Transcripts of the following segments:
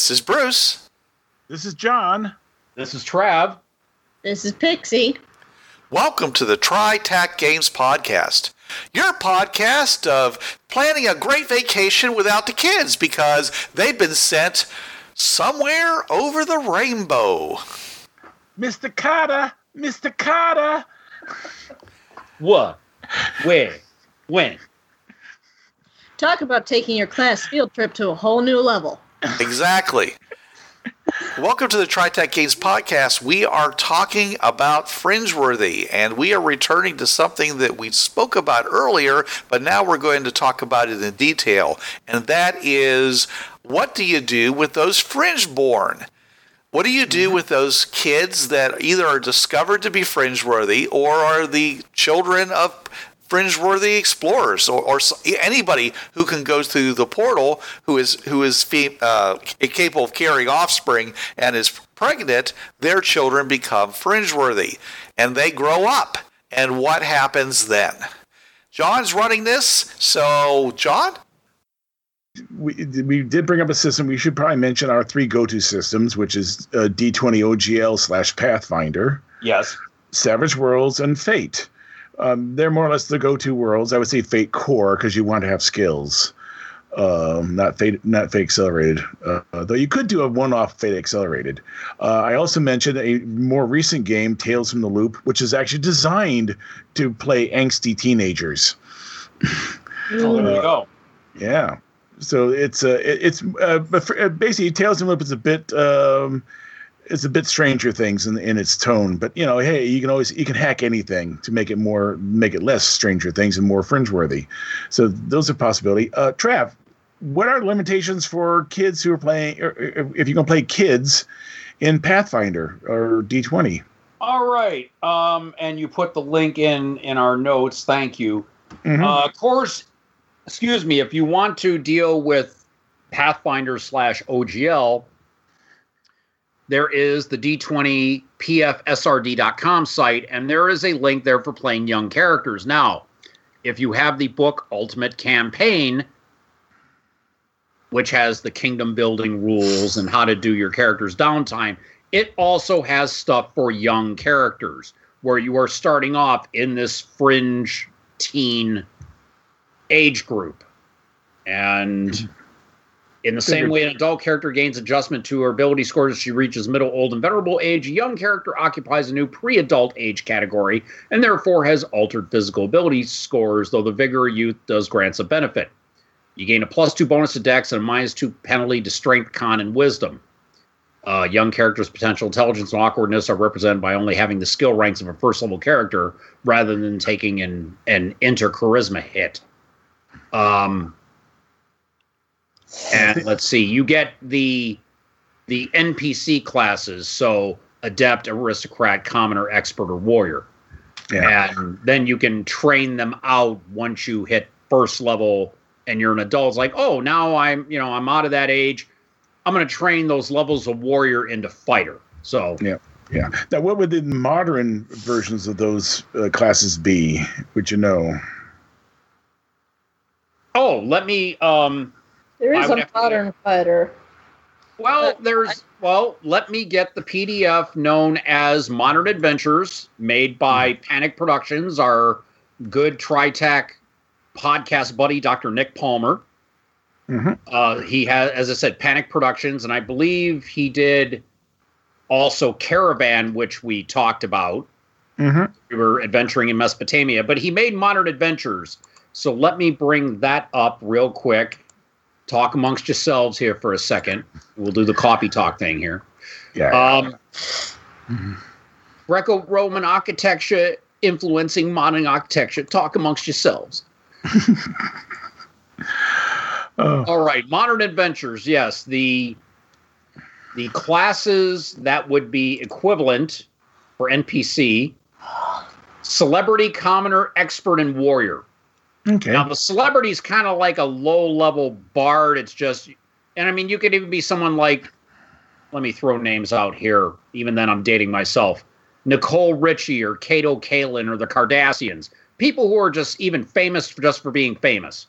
This is Bruce. This is John. This is Trav. This is Pixie. Welcome to the TriTac Games Podcast, your podcast of planning a great vacation without the kids because they've been sent somewhere over the rainbow. Mr. Carter. Mr. Carter. What? Where? When? Talk about taking your class field trip to a whole new level. Exactly. Welcome to the TriTac Games podcast. We are talking about Fringeworthy, and we are returning to something that we spoke about earlier, but now we're going to talk about it in detail. And that is what do you do with those Fringeborn? What do you do mm-hmm. with those kids that either are discovered to be fringeworthy or are the children of fringeworthy explorers or, or anybody who can go through the portal who is who is fe- uh, capable of carrying offspring and is pregnant? Their children become fringe-worthy and they grow up. And what happens then? John's running this, so John. We, we did bring up a system. We should probably mention our three go-to systems, which is uh, D20 OGL slash Pathfinder, Yes. Savage Worlds, and Fate. Um, they're more or less the go-to worlds. I would say Fate Core because you want to have skills, um, not Fate, not Fate Accelerated. Uh, though you could do a one-off Fate Accelerated. Uh, I also mentioned a more recent game, Tales from the Loop, which is actually designed to play angsty teenagers. Oh, there you go. Yeah. So it's uh, it- it's uh, uh, basically Tales from the Loop is a bit um, it's a bit Stranger Things in in its tone, but you know, hey, you can always you can hack anything to make it more make it less Stranger Things and more fringe worthy. So those are possibility. Uh, Trav, what are limitations for kids who are playing? Or, or if you're gonna play kids in Pathfinder or D twenty? All right. Um, and you put the link in in our notes. Thank you. Mhm. Uh, of course, excuse me. If you want to deal with Pathfinder slash OGL, there is the D20 PFSRD.com site, and there is a link there for playing young characters. Now, if you have the book Ultimate Campaign, which has the kingdom building rules and how to do your character's downtime, it also has stuff for young characters where you are starting off in this fringe teen age group. And mm-hmm. In the same way an adult character gains adjustment to her ability scores as she reaches middle, old, and venerable age, a young character occupies a new pre adult age category and therefore has altered physical ability scores, though the vigor of youth does grants a benefit. You gain a plus two bonus to dex and a minus two penalty to strength, con, and wisdom. Uh, young characters' potential intelligence and awkwardness are represented by only having the skill ranks of a first level character rather than taking an, an inter charisma hit. Um, and let's see, you get the the NPC classes, so adept, aristocrat, commoner, expert, or warrior. Yeah. And then you can train them out once you hit first level and you're an adult. It's like, oh, now I'm, you know, I'm out of that age. I'm going to train those levels of warrior into fighter. So Yeah. Yeah. Now, what would the modern versions of those uh, classes be? Would you know? Oh, let me. Um, There I is would a have modern fighter. well, there's. Well, let me get the PDF known as Modern Adventures, made by Panic Productions, our good TriTac podcast buddy, Dr. Nick Palmer. Mhm. Uh, he has, as I said, Panic Productions, and I believe he did also Caravan, which we talked about. Mm-hmm. we were adventuring in Mesopotamia, but he made modern adventures. So let me bring that up real quick. Talk amongst yourselves here for a second. We'll do the copy talk thing here. Yeah. Um, Mhm. Greco Roman architecture influencing modern architecture. Talk amongst yourselves. Oh, All right, modern adventures. Yes, the the classes that would be equivalent for NPC: celebrity, commoner, expert, and warrior. Okay. Now the celebrity is kind of like a low level bard. It's just, and I mean, you could even be someone like, let me throw names out here. Even then, I'm dating myself. Nicole Richie or Kato Kaelin or the Kardashians. People who are just even famous just for being famous.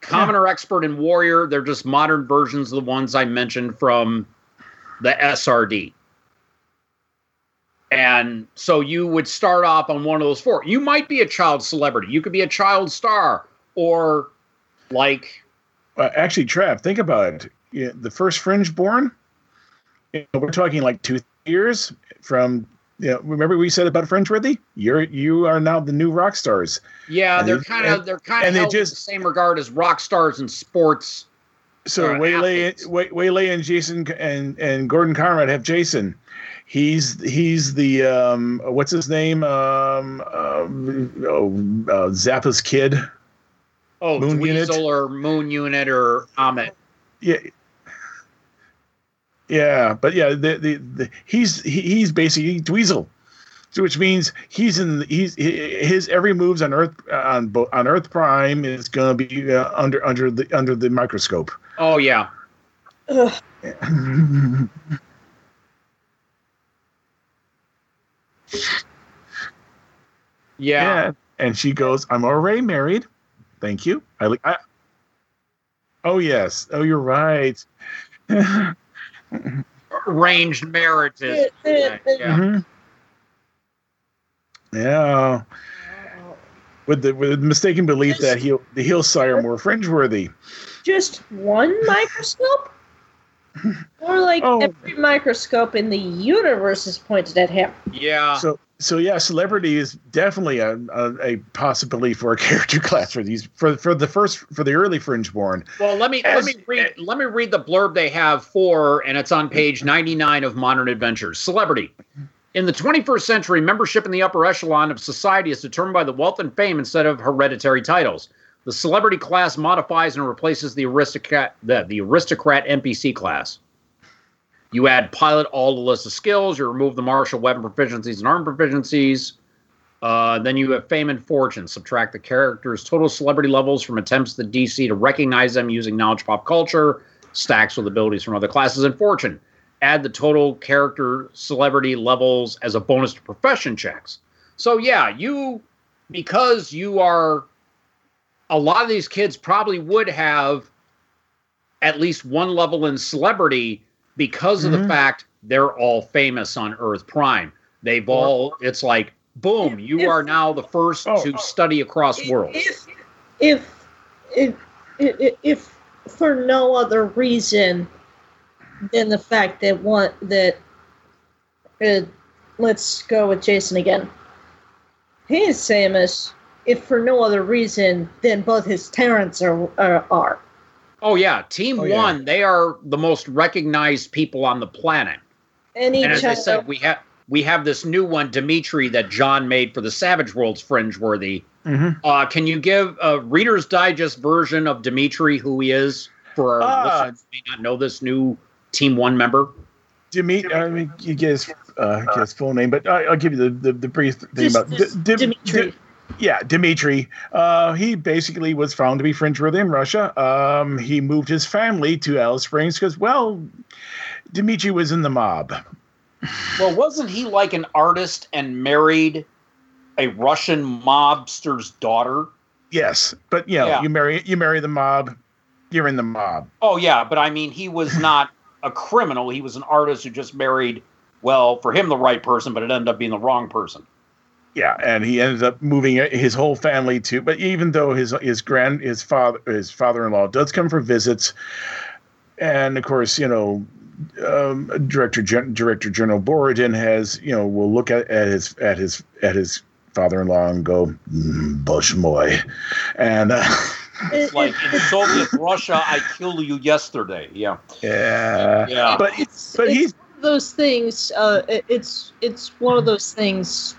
Commoner, expert, and warrior. They're just modern versions of the ones I mentioned from the SRD. And so you would start off on one of those four. You might be a child celebrity. You could be a child star, or like Uh, actually, Trav, think about it. Yeah, the first Fringe born, you know, we're talking like two years from. You know, remember we said about Fringeworthy? You're you are now the new rock stars. yeah, And they're kind of they're kind of and they just- the same regard as rock stars in sports. So Waylay. Waylay and Jason and and Gordon Conrad have Jason. He's he's the um what's his name um, um oh, uh, Zappa's kid. Oh, Moon Dweezil Unit. or Moon Unit or Ahmet. Yeah. Yeah, but yeah, the, the, the he's he, he's basically Dweezil, so which means he's in he's his every moves on Earth on on Earth Prime is going to be uh, under under the under the microscope. Oh yeah, Ugh. yeah. And she goes, "I'm already married. Thank you. I like. I, oh yes. Oh, you're right. Arranged marriages. yeah. Mhm. Yeah. With the with the mistaken belief that he'll the heel sire more fringe worthy. Just one microscope? Or like Oh. every microscope in the universe is pointed at him. yeah. So so yeah, celebrity is definitely a, a, a possibility for a character class for these for for the first for the early fringeborn. Well, let me As- let me read let me read the blurb they have for, and it's on page ninety nine of Modern Adventures. Celebrity. In the 21st century, membership in the upper echelon of society is determined by the wealth and fame instead of hereditary titles. The celebrity class modifies and replaces the aristocrat the, the aristocrat NPC class. You add pilot all the list of skills. You remove the martial weapon proficiencies and arm proficiencies. Uh, then you have fame and fortune. Subtract the character's total celebrity levels from attempts at the DC to recognize them using knowledge pop culture. Stacks with abilities from other classes and fortune. Add the total character celebrity levels as a bonus to profession checks. So yeah, you because you are a lot of these kids probably would have at least one level in celebrity because of the Mhm. fact they're all famous on Earth Prime. They've all it's like boom, you If- are now the first Oh, to oh. study across worlds. If, if, if, if, if for no other reason than the fact that one that uh, let's go with Jason again. He is famous, if for no other reason than both his parents are are. are. Oh yeah, Team Oh, yeah. One, they are the most recognized people on the planet. Any And as I child, said, we have we have this new one, Dimitri, that John made for the Savage Worlds Fringe Worthy. Mhm. Uh, can you give a Reader's Digest version of Dimitri, who he is, for our Ah. listeners who may not know this new Team One member? Dimitri, I mean, you get his, uh, get his full name, but I, I'll give you the, the, the brief thing Just- about just Di- Di- Dimitri. Di- yeah, Dimitri. Uh, he basically was found to be fringeworthy within Russia. Um, he moved his family to Alice Springs because, well, Dimitri was in the mob. Well, wasn't he like an artist and married a Russian mobster's daughter? Yes, but you know, Yeah. you marry you marry the mob, you're in the mob. Oh yeah, but I mean, he was not a criminal. He was an artist who just married, well, for him the right person, but it ended up being the wrong person. Yeah, and he ended up moving his whole family to. But even though his his grand his father his father in law does come for visits, and of course you know, um, director Gen, director General Borodin has you know will look at, at his at his at his father in law and go mm, Boshmoy, and uh, It's like in Soviet Russia, I killed you yesterday. Yeah, yeah, yeah. but it's, but it's he's one of those things. Uh, it- it's it's one of those things.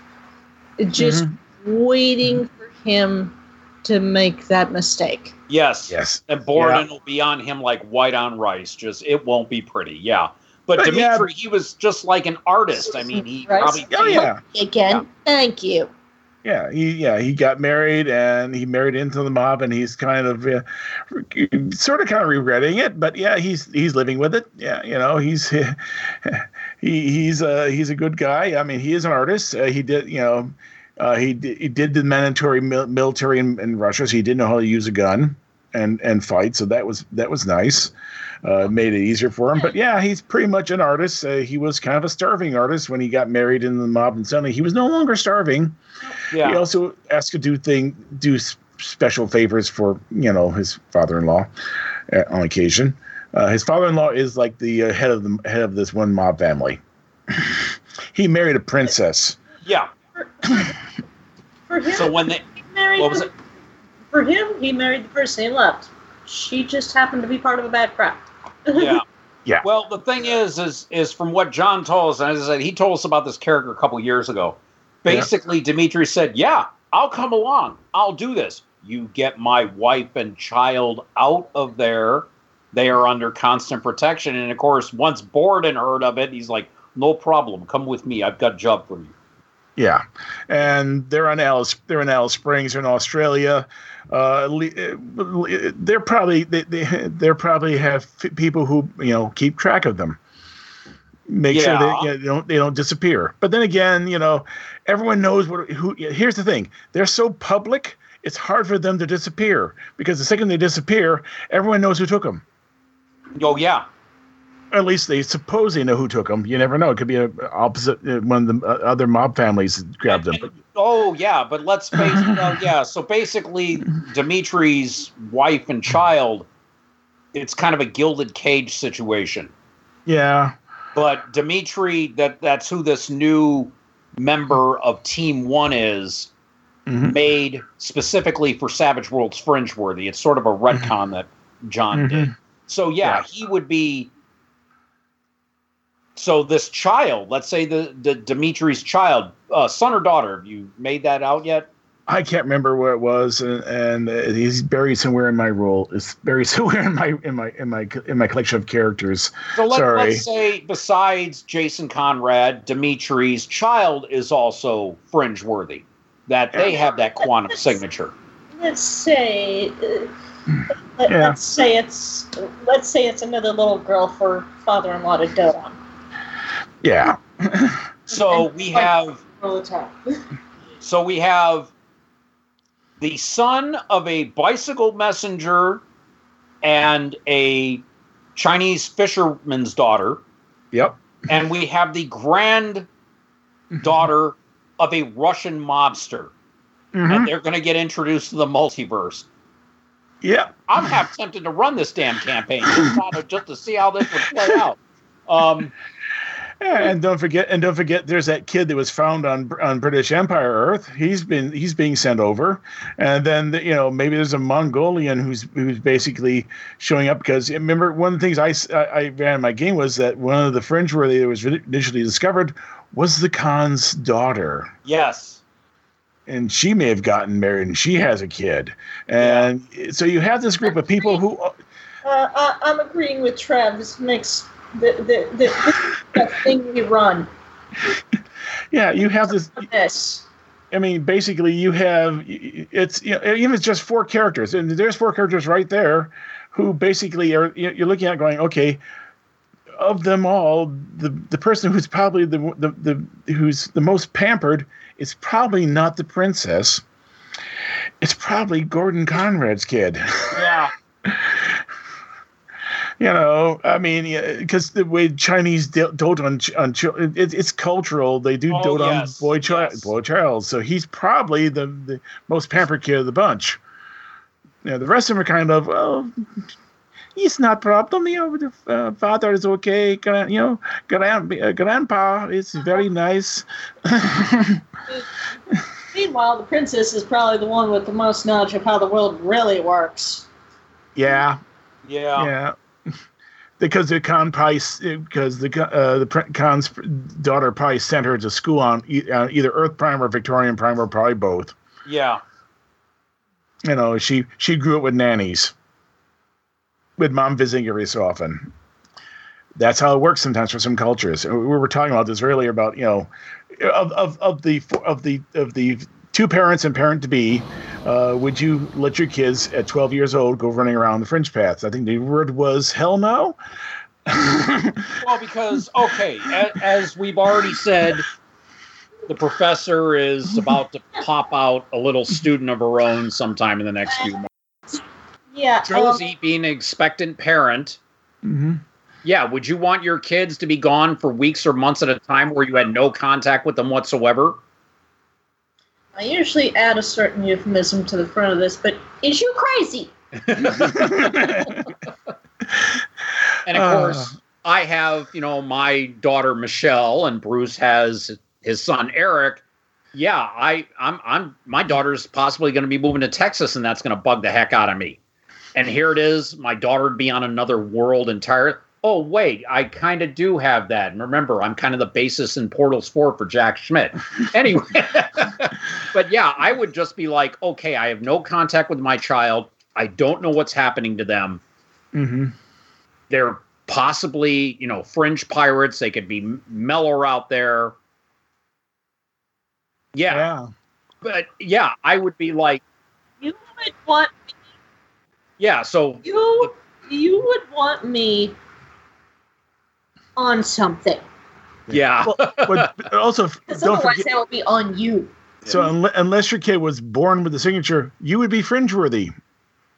Just Mm-hmm. waiting for him to make that mistake. Yes. Yes. And Borden will be on him like white on rice. Just it won't be pretty. Yeah. But, But yeah. Dimitri, he was just like an artist. I mean, he Right. probably Oh yeah. Again, thank you. Yeah, he yeah he got married and he married into the mob and he's kind of uh, sort of kind of regretting it, but yeah he's he's living with it. Yeah, you know he's he he's a he's a good guy. I mean he is an artist. Uh, he did you know uh, he did, he did the mandatory mil- military in, in Russia, so he didn't know how to use a gun and and fight. So that was that was nice. Uh, made it easier for him, but yeah, he's pretty much an artist. Uh, he was kind of a starving artist when he got married in the mob, and suddenly he was no longer starving. yeah. He also asked to do thing do special favors for you know his father-in-law uh, on occasion. Uh, his father-in-law is like the uh, head of the head of this one mob family. he married a princess. yeah. For him, So when they he married what was the- it? for him, he married the person he loved. She just happened to be part of a bad crowd. Yeah. Yeah. Well, the thing is, is is from what John told us, and as I said, he told us about this character a couple years ago. Basically, Dimitri said, "Yeah, I'll come along. I'll do this. You get my wife and child out of there. They are under constant protection." And of course, once Borden heard of it, he's like, "No problem. Come with me. I've got a job for you." Yeah, and they're on Alice. They're in Alice Springs. In Australia. Uh, they're probably they they they're probably have people who you know keep track of them. Make sure Yeah. they, you know, they don't they don't disappear. But then again, you know, everyone knows what who. Here's the thing: they're so public. It's hard for them to disappear because the second they disappear, everyone knows who took them. Oh yeah, At least they suppose they know who took them. You never know. It could be a opposite uh, one of the uh, other mob families grabbed them. And- oh yeah, but let's face well, yeah. So basically, Dimitri's wife and child, it's kind of a gilded cage situation. Yeah. But Dimitri, that that's who this new member of Team One is, Mhm. made specifically for Savage Worlds Fringeworthy. It's sort of a retcon that John did. So yeah, Yeah. he would be. So this child, let's say the the Dimitri's child, uh, son or daughter, have you made that out yet? I can't remember where it was, and, and uh, he's buried somewhere in my role. It's buried somewhere in my in my in my in my collection of characters. So let, Sorry. let's say besides Jason Conrad, Dimitri's child is also fringe worthy. That they have that quantum signature. Let's say, uh, let, Yeah. us say it's let's say it's another little girl for father-in-law to dote on Yeah, So we have the so we have the son of a bicycle messenger and a Chinese fisherman's daughter, yep, and we have the granddaughter of a Russian mobster. Mhm. and they're going to get introduced to the multiverse. Yep. I'm half tempted to run this damn campaign just, out of- just to see how this would play out. Um, And don't forget, and don't forget, there's that kid that was found on on British Empire Earth. He's been he's being sent over, and then you know maybe there's a Mongolian who's who's basically showing up because remember one of the things I I ran in my game was that one of the fringe where they was initially discovered was the Khan's daughter. yes, and she may have gotten married and she has a kid and so you have this group of people who Uh, I, I'm agreeing with Trav. This makes the the, the, the thing we run. yeah you have this This. i mean basically you have it's you know, even it's just four characters and there's four characters right there who basically are you're looking at going okay of them all the the person who's probably the the, the who's the most pampered is probably not the princess it's probably gordon conrad's kid yeah, you know, I mean, because the way Chinese do- dote on on children, it, it's cultural. They do Oh, dote yes, on boy child, yes. boy child. So he's probably the, the most pampered kid of the bunch. You know, the rest of them are kind of, well, he's not problem. You know, the uh, father is okay. Gran- You know, grand, uh, grandpa is very nice. Meanwhile, the princess is probably the one with the most knowledge of how the world really works. yeah, yeah, yeah. Because the Khan probably, because the uh, the Prin- Khan's daughter probably sent her to school on, e- on either Earth Prime or Victorian Prime or probably both. yeah. you know, she she grew up with nannies, with mom visiting every so often. That's how it works sometimes for some cultures. We were talking about this earlier about you know, of of, of the of the of the two parents and parent to be. Uh, would you let your kids at 12 years old go running around the fringe paths? I think the word was hell no. Well, because okay, as, as we've already said, the professor is about to pop out a little student of her own sometime in the next few months. Yeah. um, Josie, being an expectant parent, hmm yeah, would you want your kids to be gone for weeks or months at a time where you had no contact with them whatsoever? I usually add a certain euphemism to the front of this, but is you crazy? And of Uh. course, I have, you know, my daughter Michelle and Bruce has his son Eric. Yeah, I I'm I'm my daughter's possibly going to be moving to Texas and that's going to bug the heck out of me. And here it is, my daughter would be on another world entire. Oh wait, I kind of do have that. And remember, I'm kind of the basis in Portals 4 for Jack Schmidt. Anyway, but yeah, I would just be like, okay, I have no contact with my child. I don't know what's happening to them hmm they're possibly you know fringe pirates they could be m- mellow out there yeah, Yeah. but yeah i would be like You would want Me. yeah so you you would want me on something. yeah But also, don't otherwise forget. that would be on you. So unle- unless your kid was born with the signature, you would be fringe worthy,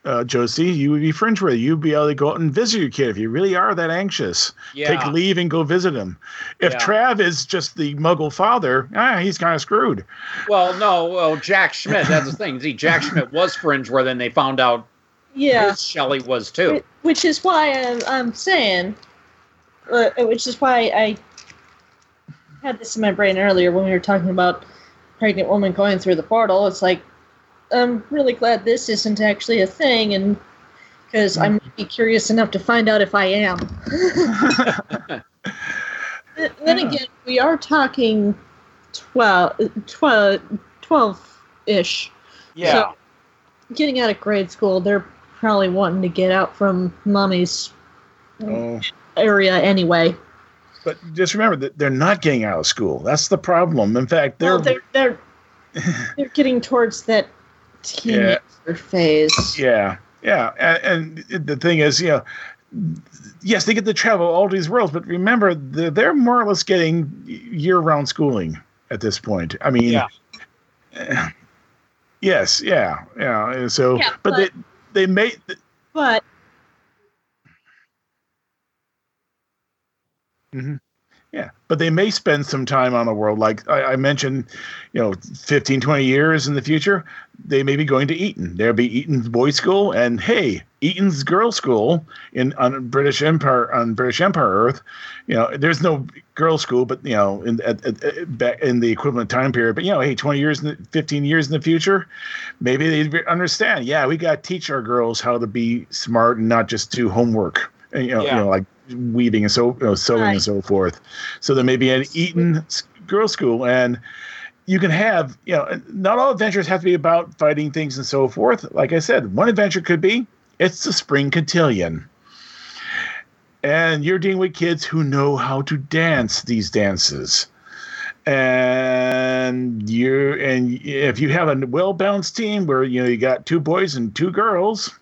uh, Josie. You would be fringe worthy. You'd be able to go out and visit your kid if you really are that anxious. yeah Take leave and go visit him. If Yeah. Trav is just the Muggle father, ah, he's kind of screwed. well no well jack schmidt that's the thing see jack schmidt was fringe-worthy, and they found out Yeah. his shelley was too Which is why I'm, I'm saying, uh, which is why I had this in my brain earlier when we were talking about pregnant woman going through the portal. It's like, I'm really glad this isn't actually a thing, and because I might be curious enough to find out if I am. Then again, we are talking 12, 12, 12-ish. yeah So, getting out of grade school, they're probably wanting to get out from mommy's Oh. Area anyway. But just remember that they're not getting out of school. That's the problem. In fact, they're, Well, they're they're they're getting towards that teenager phase. yeah, yeah. And, and the thing is, you know, yes, they get to travel all these worlds, but remember, they're, they're more or less getting year-round schooling at this point. I mean, Yeah. yes, yeah, yeah. So, Yeah, but, but- they they may But Mm-hmm. Yeah, but they may spend some time on the world. Like I, I mentioned, you know, 15, 20 years in the future, they may be going to Eton. There'll be Eton's boys' school, and hey, Eton's girls' school in on British Empire on British Empire Earth. You know, there's no girls' school, but you know, in at, at, at- in the equivalent time period. But you know, hey, 20 years, the, 15 years in the future, maybe they understand. Yeah, we got to teach our girls how to be smart and not just do homework. And, you know, Yeah. you know, like weaving and so you know, sewing and so forth. So there may be an Eton girls' school, and you can have, you know, not all adventures have to be about fighting things and so forth. Like I said, one adventure could be it's the spring cotillion. And you're dealing with kids who know how to dance these dances. And you and if you have a well balanced team where you know you got two boys and two girls,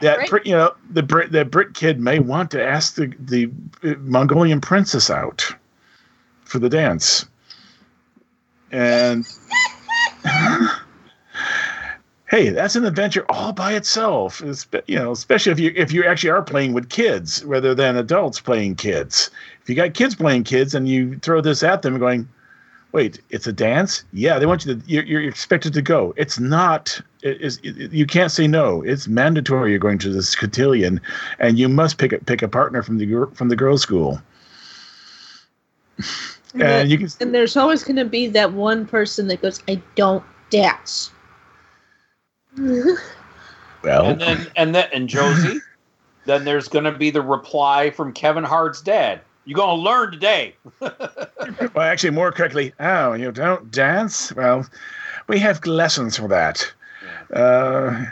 that Brit- you know the Brit the Brit kid may want to ask the the uh, Mongolian princess out for the dance, and hey, that's an adventure all by itself. Espe- You know, especially if you if you actually are playing with kids rather than adults playing kids. If you got kids playing kids and you throw this at them, going, wait, it's a dance? Yeah, they want you to. You're, you're expected to go. It's not. It is. It, you can't say no. It's mandatory. You're going to this cotillion, and you must pick a pick a partner from the gir- from the girls' school. And you can. and there's always going to be that one person that goes, "I don't dance." Well, and then and then and josie then there's going to be the reply from kevin hart's dad you're going to learn today well, actually, more correctly, oh, you don't dance? Well, we have lessons for that. Uh,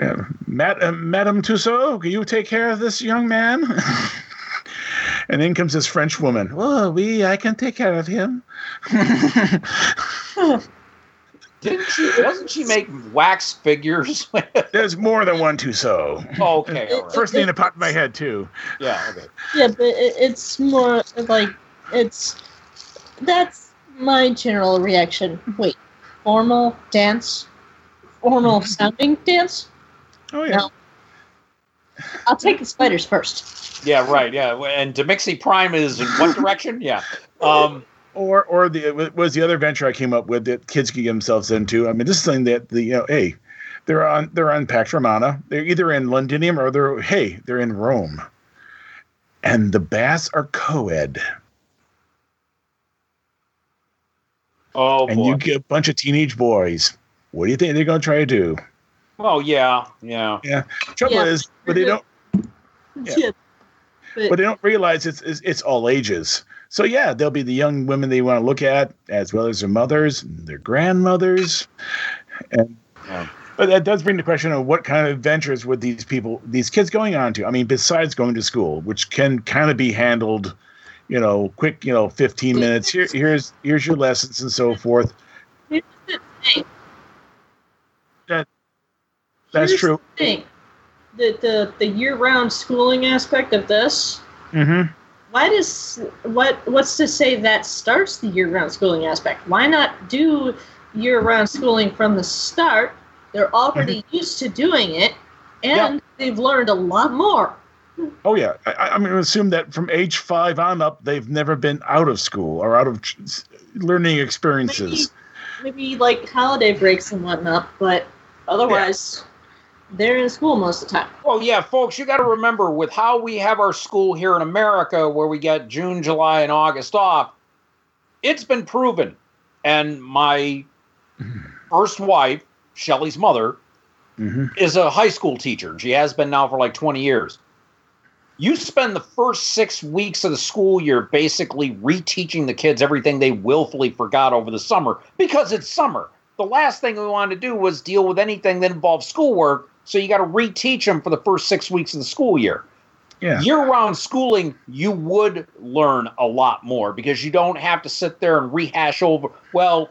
uh, Mad- uh, Madame Tussaud, can you take care of this young man? and in comes this French woman. Oh, we, I can take care of him. Didn't she? Doesn't she make wax figures? There's more than one Tussaud. okay, all right. First thing that popped in my head too. yeah, okay. Yeah, but it, it's more like it's that's my general reaction. Wait, formal dance, formal sounding dance. Oh yeah. No. I'll take the spiders first. Yeah, right. Yeah, and Demixie Prime is in what direction? Yeah. Um, Or or the it was the other venture I came up with that kids could get themselves into. I mean, this is something that the you know, hey, they're on they're on Pax Romana. They're either in Londinium or they're hey, they're in Rome. And the bass are co-ed. oh and boy. you get a bunch of teenage boys. What do you think they're going to try to do? oh yeah, yeah. yeah. Trouble Yeah. is, but they don't, Yeah. But, but they don't realize it's, it's it's all ages. So yeah, there'll be the young women they want to look at, as well as their mothers, and their grandmothers, and. Yeah. But that does bring the question of what kind of adventures would these people, these kids, going on to? I mean, besides going to school, which can kind of be handled, you know, quick, you know, fifteen minutes. Here, here's here's your lessons and so forth. here's the thing. That's Here's true. The, thing. the the the year-round schooling aspect of this. Mm-hmm. Why does what what's to say that starts the year-round schooling aspect? Why not do year-round schooling from the start? They're already used to doing it, and they've learned a lot more. Oh yeah, I, I'm going to assume that from age five on up, they've never been out of school or out of learning experiences. Maybe like holiday breaks and whatnot, but otherwise, they're in school most of the time. Well, yeah, folks, you got to remember with how we have our school here in America, where we get June, July, and August off, it's been proven. And my first wife, Shelley's mother, hmm is a high school teacher. She has been now for like 20 years. You spend the first six weeks of the school year basically reteaching the kids everything they willfully forgot over the summer because it's summer. The last thing we wanted to do was deal with anything that involved schoolwork, so you got to reteach them for the first six weeks of the school year. Yeah. Year round schooling, you would learn a lot more because you don't have to sit there and rehash over. Well,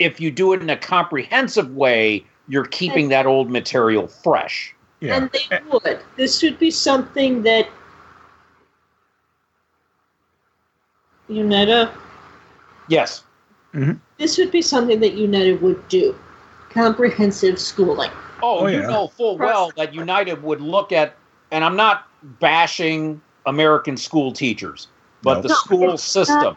if you do it in a comprehensive way, you're keeping that old material fresh. Yeah. And they would. This would be something that UNETA. Yes. Mm-hmm. This would be something that UNETA would do. Comprehensive schooling. Oh, Oh, you yeah. know full well that United would look at, and I'm not bashing American school teachers, but No. the No, school system.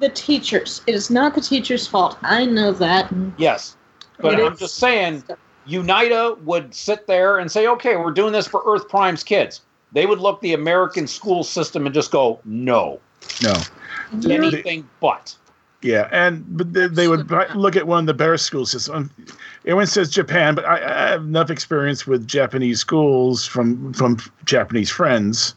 The teachers. It is not the teacher's fault. I know that. Yes. But It I'm just saying, Unita would sit there and say, okay, we're doing this for Earth Prime's kids. They would look the American school system and just go, no, no. You're- anything but. Yeah, and but they, they would look at one of the better school systems. Everyone says Japan, but I, I have enough experience with Japanese schools from from Japanese friends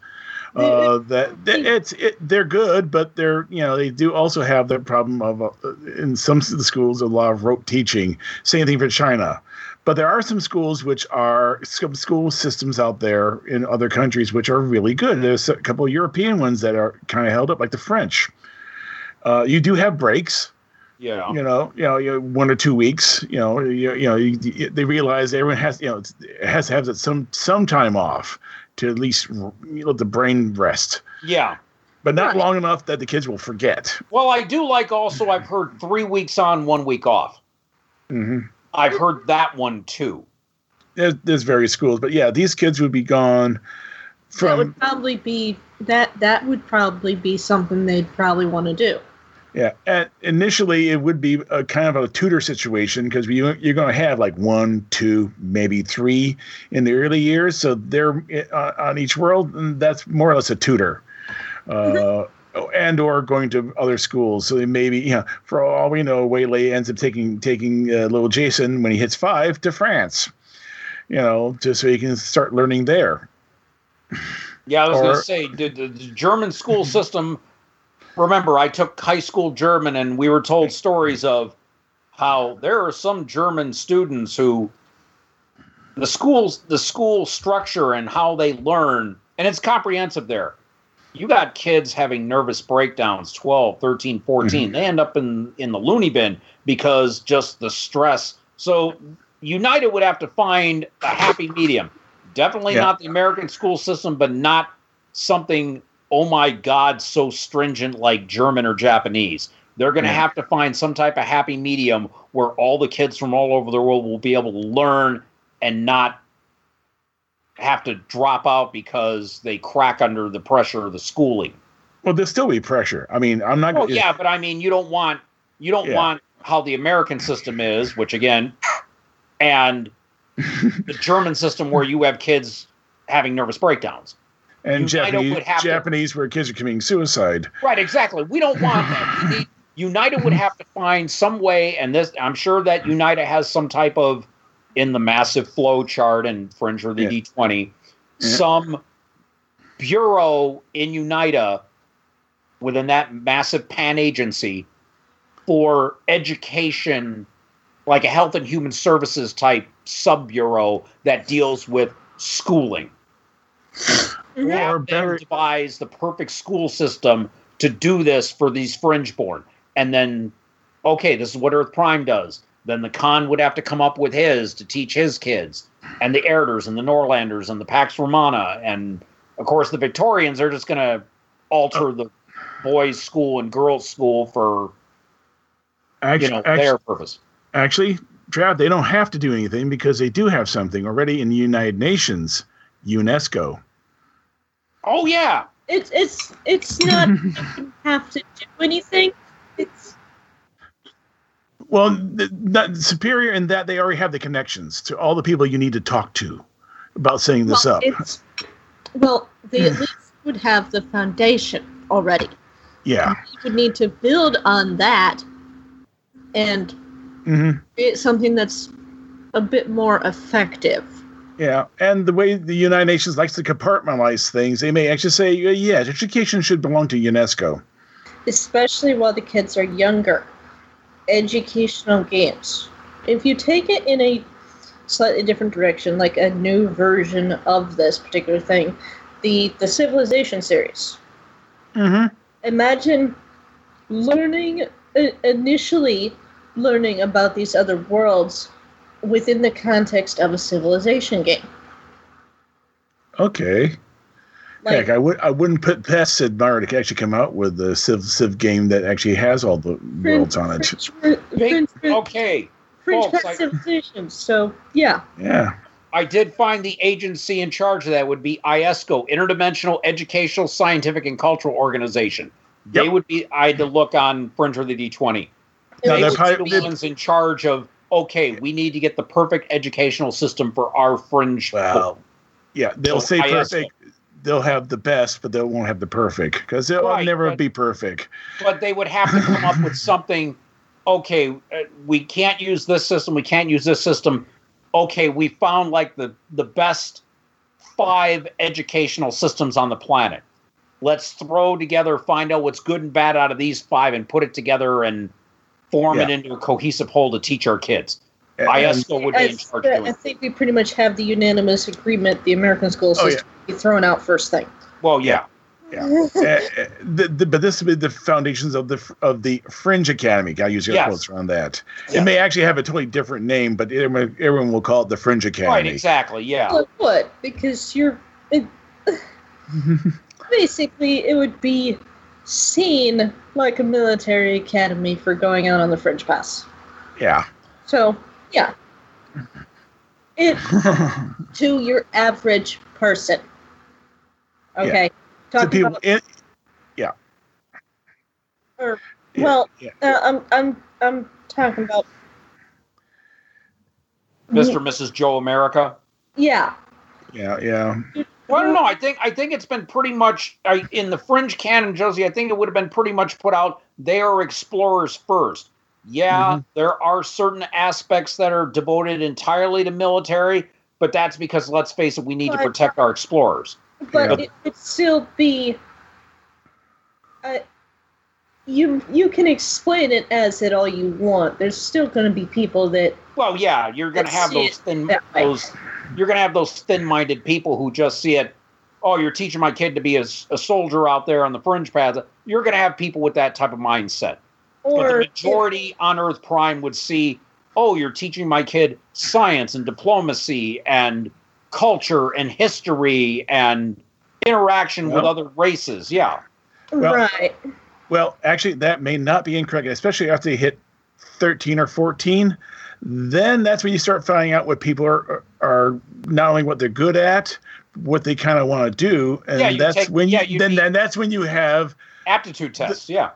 uh, that, that it's it, they're good, but they're you know they do also have the problem of uh, in some of the schools a lot of rote teaching. Same thing for China. But there are some schools which are some school systems out there in other countries which are really good. There's a couple of European ones that are kind of held up, like the French. Uh, you do have breaks, Yeah. you know, you know, you one or two weeks. You know, you, you know, you, you- they realize everyone has, you know, it has to have some some time off to at least you know, let the brain rest, Yeah. but not Right. long enough that the kids will forget. Well, I do like also, I've heard three weeks on, one week off. hmm I've heard that one too. There's, there's various schools, but yeah, these kids would be gone that would probably be that. That would probably be something they'd probably want to do. Yeah, and initially it would be a kind of a tutor situation because you, you're going to have like one, two, maybe three in the early years. So they're uh, on each world, and that's more or less a tutor, uh, and or going to other schools. So maybe, you know, for all we know, Waylay ends up taking taking uh, little Jason when he hits five to France, you know, just so he can start learning there. Yeah, I was going to say, did the, the German school system. Remember, I took high school German, and we were told stories of how there are some German students who the schools the school structure and how they learn and it's comprehensive there. You got kids having nervous breakdowns 12, 13, 14. Mm-hmm. They end up in in the loony bin because just the stress. So United would have to find a happy medium. Definitely Yeah. not the American school system, but not something, oh my God, so stringent like German or Japanese. They're going to have to find some type of happy medium where all the kids from all over the world will be able to learn and not have to drop out because they crack under the pressure of the schooling. Well, there'll still be pressure. I mean, I'm not. Oh yeah, but I mean, you don't want you don't Yeah. want how the American system is, which again, and the German system where you have kids having nervous breakdowns. And Japanese, to- Japanese where kids are committing suicide. Right, exactly. We don't want that. Need, United would have to find some way, and this I'm sure that United has some type of in the massive flow chart and Fringeworthy Yeah. D20, Yeah. some bureau in Unida within that massive pan agency for education, like a health and human services type sub bureau that deals with schooling Mhm. Or better- devise the perfect school system to do this for these fringe born. And then, okay, this is what Earth Prime does. Then the Khan would have to come up with his to teach his kids, and the Erders and the Norlanders and the Pax Romana, and of course the Victorians are just going to alter the boys' school and girls' school for Actually, you know actually, their purpose. actually, Trav, they don't have to do anything because they do have something already in the United Nations, UNESCO. Oh yeah, It's it's it's not have to do anything. It's Well, th- that superior in that they already have the connections to all the people you need to talk to about setting this well, up. it's well, they at least would have the foundation already. Yeah. You would need to build on that and hmm create something that's a bit more effective. Yeah, and the way the United Nations likes to compartmentalize things, they may actually say, uh, yeah, education should belong to UNESCO. especially while the kids are younger. Educational games. If you take it in a slightly different direction, like a new version of this particular thing, the the Civilization series. Mm-hmm. Imagine learning uh, initially learning about these other worlds within the context of a civilization game. Okay. Like Heck, I would I wouldn't put past Sid Meier to actually come out with a Civ Civ game that actually has all the worlds on it. French, French, They- French, okay. French folks, got I- civilizations. So yeah. Yeah. I did find the agency in charge of that would be IESCO, Interdimensional Educational, Scientific, and Cultural Organization. They Yep. would be. I had to look on Fringeworthy D20. Now, they that would probably- be the ones in charge of. Okay, we need to get the perfect educational system for our fringe. Well, yeah, they'll So say perfect. They'll have the best, but they won't have the perfect because it'll Right, never but- be perfect. but they would have to come up with something. Okay, uh, we can't use this system. We can't use this system. Okay, we found like the the best five educational systems on the planet. Let's throw together, find out what's good and bad out of these five, and put it together and form it into a cohesive whole to teach our kids. And- IESCO would be I, in charge of I doing. it. think we pretty much have the unanimous agreement the American school Oh, system be thrown out first thing. Well, yeah, uh, uh, the, the, but this would be the foundations of the of the Fringe Academy. I use your Yes. quotes around that. Yeah. It may actually have a totally different name, but everyone, everyone will call it the Fringe right, Academy. exactly, yeah. Well, it would because you're it, basically it would be seen like a military academy for going out on the Fringe paths. yeah. So yeah, it to your average person. Okay, to talking people about in, yeah. Or- Yeah, well, yeah. uh, I'm I'm I'm talking about Mr. and Mrs. Joe America. yeah. yeah, yeah. Well, I don't know. I think I think it's been pretty much I, in the fringe canon, Josie. I think it would have been pretty much put out. They are explorers first. Yeah, mm-hmm. there are certain aspects that are devoted entirely to military, but that's because let's face it, we need to protect our explorers. but Yeah. it would still be. I, you you can explain it as it all you want. There's still going to be people that Well, yeah, you're going to have those thin those you're going to have those thin-minded people who just see it. Oh, you're teaching my kid to be a soldier out there on the fringe paths. You're going to have people with that type of mindset. but the or majority on Earth Prime would see, oh, you're teaching my kid science and diplomacy and culture and history and interaction with other races. Yeah. Well- right. Well, actually, that may not be incorrect, especially after they hit 13 or 14. Then that's when you start finding out what people are are not only what they're good at, what they kind of want to do, and Yeah, that's take- when yeah, you, you then then that's when you have Aptitude tests. Yeah.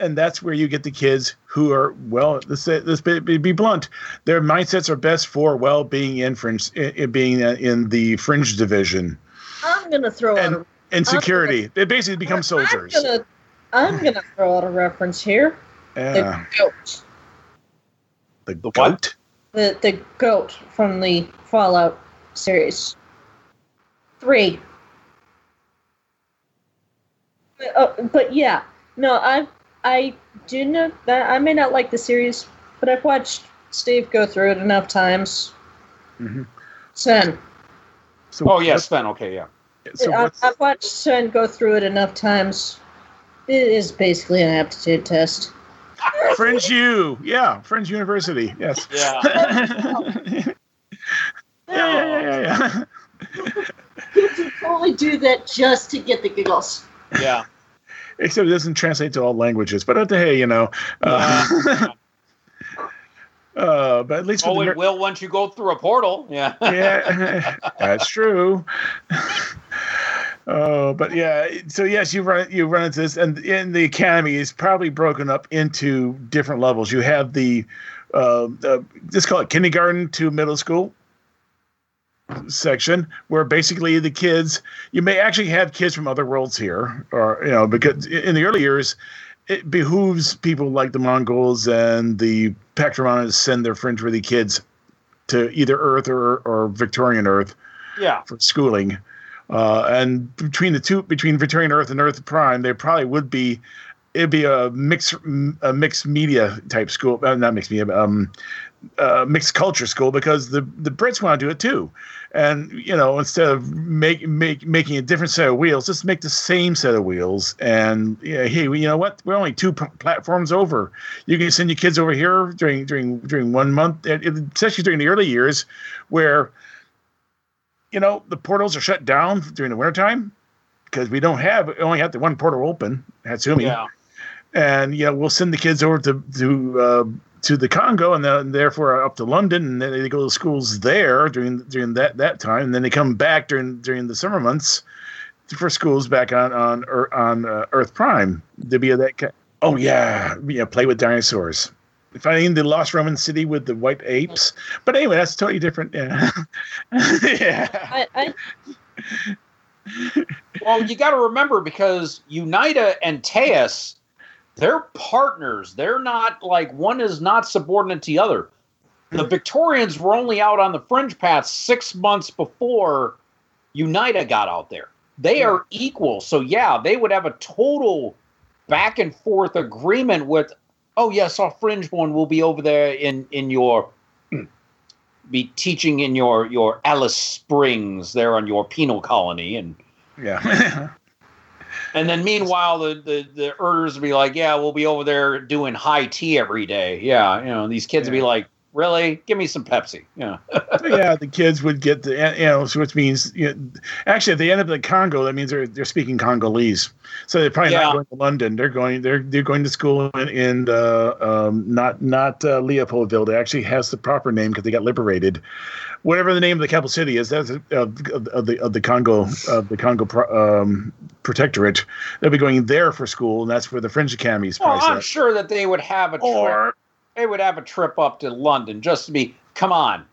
and that's where you get the kids who are well let's say let's be, be be blunt their mindsets are best for well being in fringe in, being in the fringe division I'm going to throw out and a and security they basically become soldiers I'm gonna, I'm gonna throw out a reference here. yeah The goat. The, The what? goat The the goat from the Fallout series. Three. But, uh, but yeah, no, I I do know that I may not like the series, but I've watched Steve go through it enough times. Mhm. Sen, so Oh, yes, Sven. Okay, yeah. so I, I've watched Sen go through it enough times. It is basically an aptitude test. fringe u yeah fringe university yes Yeah. yeah, yeah, yeah, yeah, yeah. Kids would only do that just to get the giggles. Yeah. Except it doesn't translate to all languages. But hey, you know. Uh, uh, but at least Oh, the, it will once you go through a portal. Yeah. yeah, that's true. Oh, but yeah. So yes, you run you run into this, and in the academy is probably broken up into different levels. You have the uh, uh, just call it kindergarten to middle school section, where basically the kids you may actually have kids from other worlds here, or you know, because in the early years. It behooves people like the Mongols and the Pax Romana to send their fringe-worthy kids to either Earth or, or Victorian Earth Yeah. for schooling. Uh, and between the two, between Victorian Earth and Earth Prime, there probably would be it'd be a mixed a mixed media type school, uh, not mixed media, um, uh, mixed culture school because the the Brits want to do it too. And you know, instead of make, make making a different set of wheels, just make the same set of wheels. And yeah, hey, you know what? We're only two p- platforms over. You can send your kids over here during during during one month, especially during the early years, where you know the portals are shut down during the wintertime because we don't have we only have the one portal open, Hatsumi Yeah. and you know we'll send the kids over to to uh, to the Congo and then therefore up to London and then they go to schools there during during that that time and then they come back during during the summer months for schools back on on on uh, Earth Prime to be that ki- oh yeah yeah play with dinosaurs finding the lost Roman city with the white apes but anyway that's totally different yeah yeah I, I Well, you got to remember because Unita and Teus, they're partners. They're not like one is not subordinate to the other. The Victorians were only out on the fringe path six months before Unita got out there. They are equal. So, yeah, they would have a total back and forth agreement with, oh, yes, our fringe one will be over there in, in your. Hmm. Be teaching in your your Alice Springs there on your penal colony, and yeah and then meanwhile, the the the earners would be like, "Yeah, we'll be over there doing high tea every day." Yeah, you know, these kids would be like, "Really? Give me some Pepsi." Yeah, yeah, the kids would get the you know, which means you know, actually at the end of the Congo, that means they're they're speaking Congolese. So they're probably Yeah. not going to London. They're going they're they're going to school in, in uh, um, not not uh, Leopoldville. It actually has the proper name because they got liberated. Whatever the name of the capital city is, that's uh, of, of the of the Congo of the Congo pro- um, protectorate. They'll be going there for school, and that's where the French Academy is well, I'm set. sure that they would have a. Or They would have a trip up to London just to be. Come on,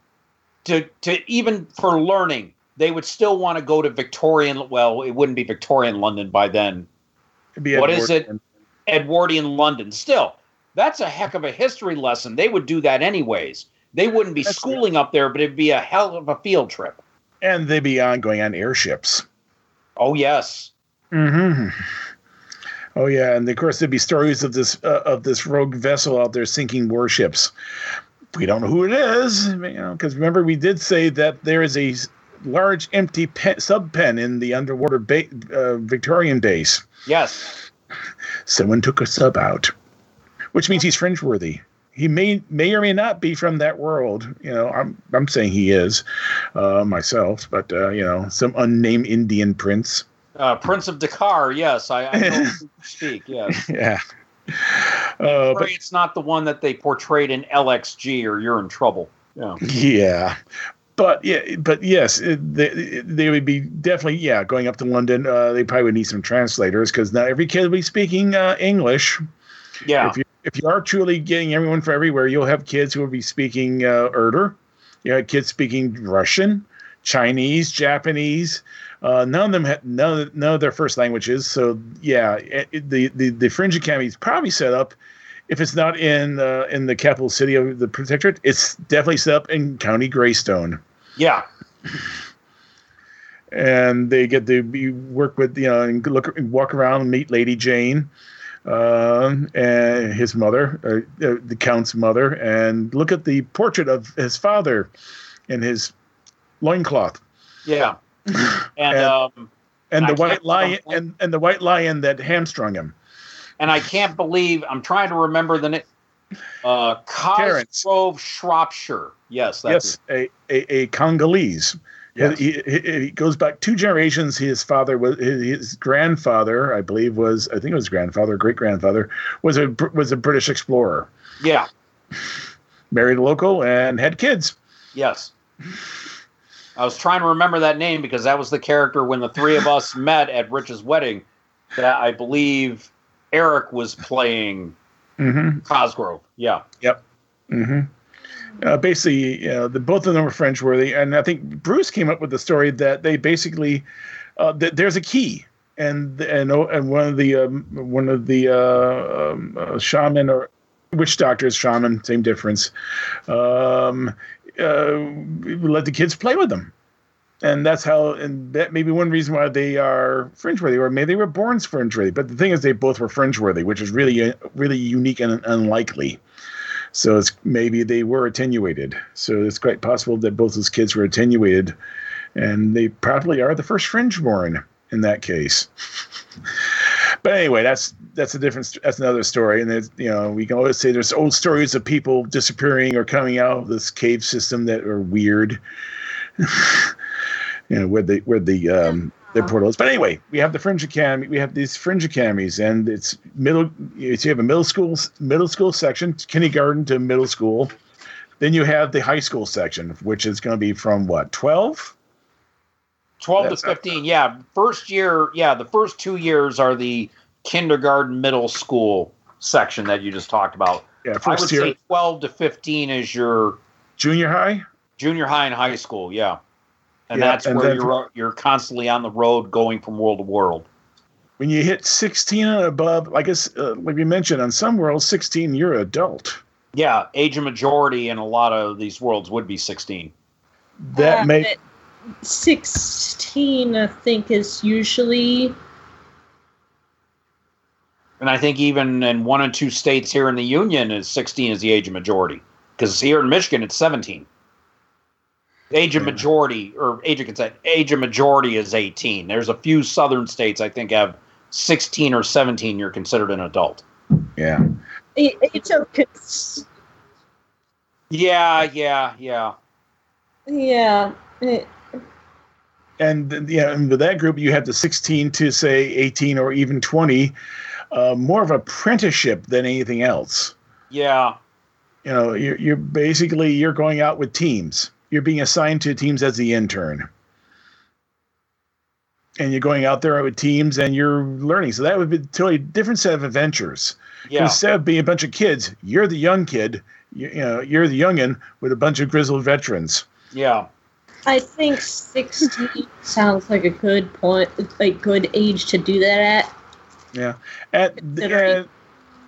to to even for learning, they would still want to go to Victorian. Well, it wouldn't be Victorian London by then. What it? Edwardian London. Still, that's a heck of a history lesson. They would do that anyways. They wouldn't be That's- schooling up there, but it'd be a hell of a field trip. And they'd be on going on airships. Oh yes. hmm Oh yeah, and of course there'd be stories of this uh, of this rogue vessel out there sinking warships. We don't know who it is, you know, because remember we did say that there is a large empty pen, sub pen in the underwater ba- uh, Victorian base. Yes. Someone took a sub out, which means he's fringe worthy. He may may or may not be from that world. You know, I'm I'm saying he is uh, myself, but uh, you know, some unnamed Indian prince. Uh, Prince of Dakkar. Yes, I, I know speak. Yes. Yeah. Uh, but it's not the one that they portrayed in LXG, or you're in trouble. Yeah. Yeah, but yeah, but yes, it, they, they would be definitely yeah going up to London. Uh, they probably would need some translators because not every kid will be speaking uh, English. Yeah. If you if you are truly getting everyone from everywhere, you'll have kids who will be speaking uh, Urdu. You have kids speaking Russian, Chinese, Japanese. Uh, none of them had none none of their first languages. So yeah, it, it- the, the the Fringe Academy is probably set up. If it's not in uh, in the capital city of the protectorate, it's definitely set up in County Greystoke Yeah. and they get to be, work with you know and look walk around and meet Lady Jane, um, and his mother, uh, uh, the count's mother, and look at the portrait of his father in his loincloth Yeah. And And- um, and the white lion and, and the white lion that hamstrung him. and I can't believe I'm trying to remember the name. Uh. Cosgrove, Shropshire. Yes, that's yes, a, a, a Congolese. Yes. He, he, he goes back two generations. His father was his, his grandfather, I believe, was I think it was grandfather, great grandfather, was a was a British explorer. Yeah. married a local and had kids. Yes. I was trying to remember that name because that was the character when the three of us met at Rich's wedding that I believe Eric was playing Mm-hmm. Cosgrove. Yeah. Mm-hmm. Uh, basically, you know, the, both of them were fringe worthy, and I think Bruce came up with the story that they basically uh, that there's a key, and and oh, and one of the um, one of the uh, um, uh, shaman or witch doctors, shaman, same difference. Um, uh, let the kids play with them. And that's how, and that may be one reason why they are fringe worthy, or maybe they were born fringe worthy. But the thing is, they both were fringe worthy, which is really, really unique and unlikely. So it's maybe they were attenuated. So it's quite possible that both those kids were attenuated, and they probably are the first fringe born in that case. but anyway, that's that's a different that's another story. And you know we can always say there's old stories of people disappearing or coming out of this cave system that are weird. you know where the where the um their portals. But anyway, we have the Fringe Academy. We have these Fringe Academies, and it's middle. You have a middle school middle school section, kindergarten to middle school. Then you have the high school section, which is going to be from what twelve. 12 That's- to 15. Yeah. First year, yeah, the first two years are the kindergarten, middle school section that you just talked about. Yeah, I would first year, say 12 to 15 is your junior high. junior high and high school. Yeah. And Yeah, that's and where you're you're constantly on the road going from world to world. When you hit sixteen and above, like us, uh, like we mentioned, on some worlds, sixteen, you're adult. Yeah, age of majority in a lot of these worlds would be 16. That Uh, may but 16, I think, is usually. And I think even in one and two states here in the union is 16 is the age of majority. Because here in Michigan it's 17. Age of majority or age of consent, age of majority is 18. There's a few southern states I think have 16 or 17 you're considered an adult. yeah. a- Age of cons- Yeah, yeah, yeah. yeah. it- and yeah, and with that group, you have the 16 to say 18 or even 20, uh, more of apprenticeship than anything else. Yeah. You know, you're, you're basically you're going out with teams. You're being assigned to teams as the intern, and you're going out there with teams and you're learning. So that would be a totally different set of adventures. Yeah. Instead of being a bunch of kids, you're the young kid. You, you know, you're the youngin with a bunch of grizzled veterans. Yeah. I think 16 sounds like a good point, like good age to do that at. Yeah, and, Considering- and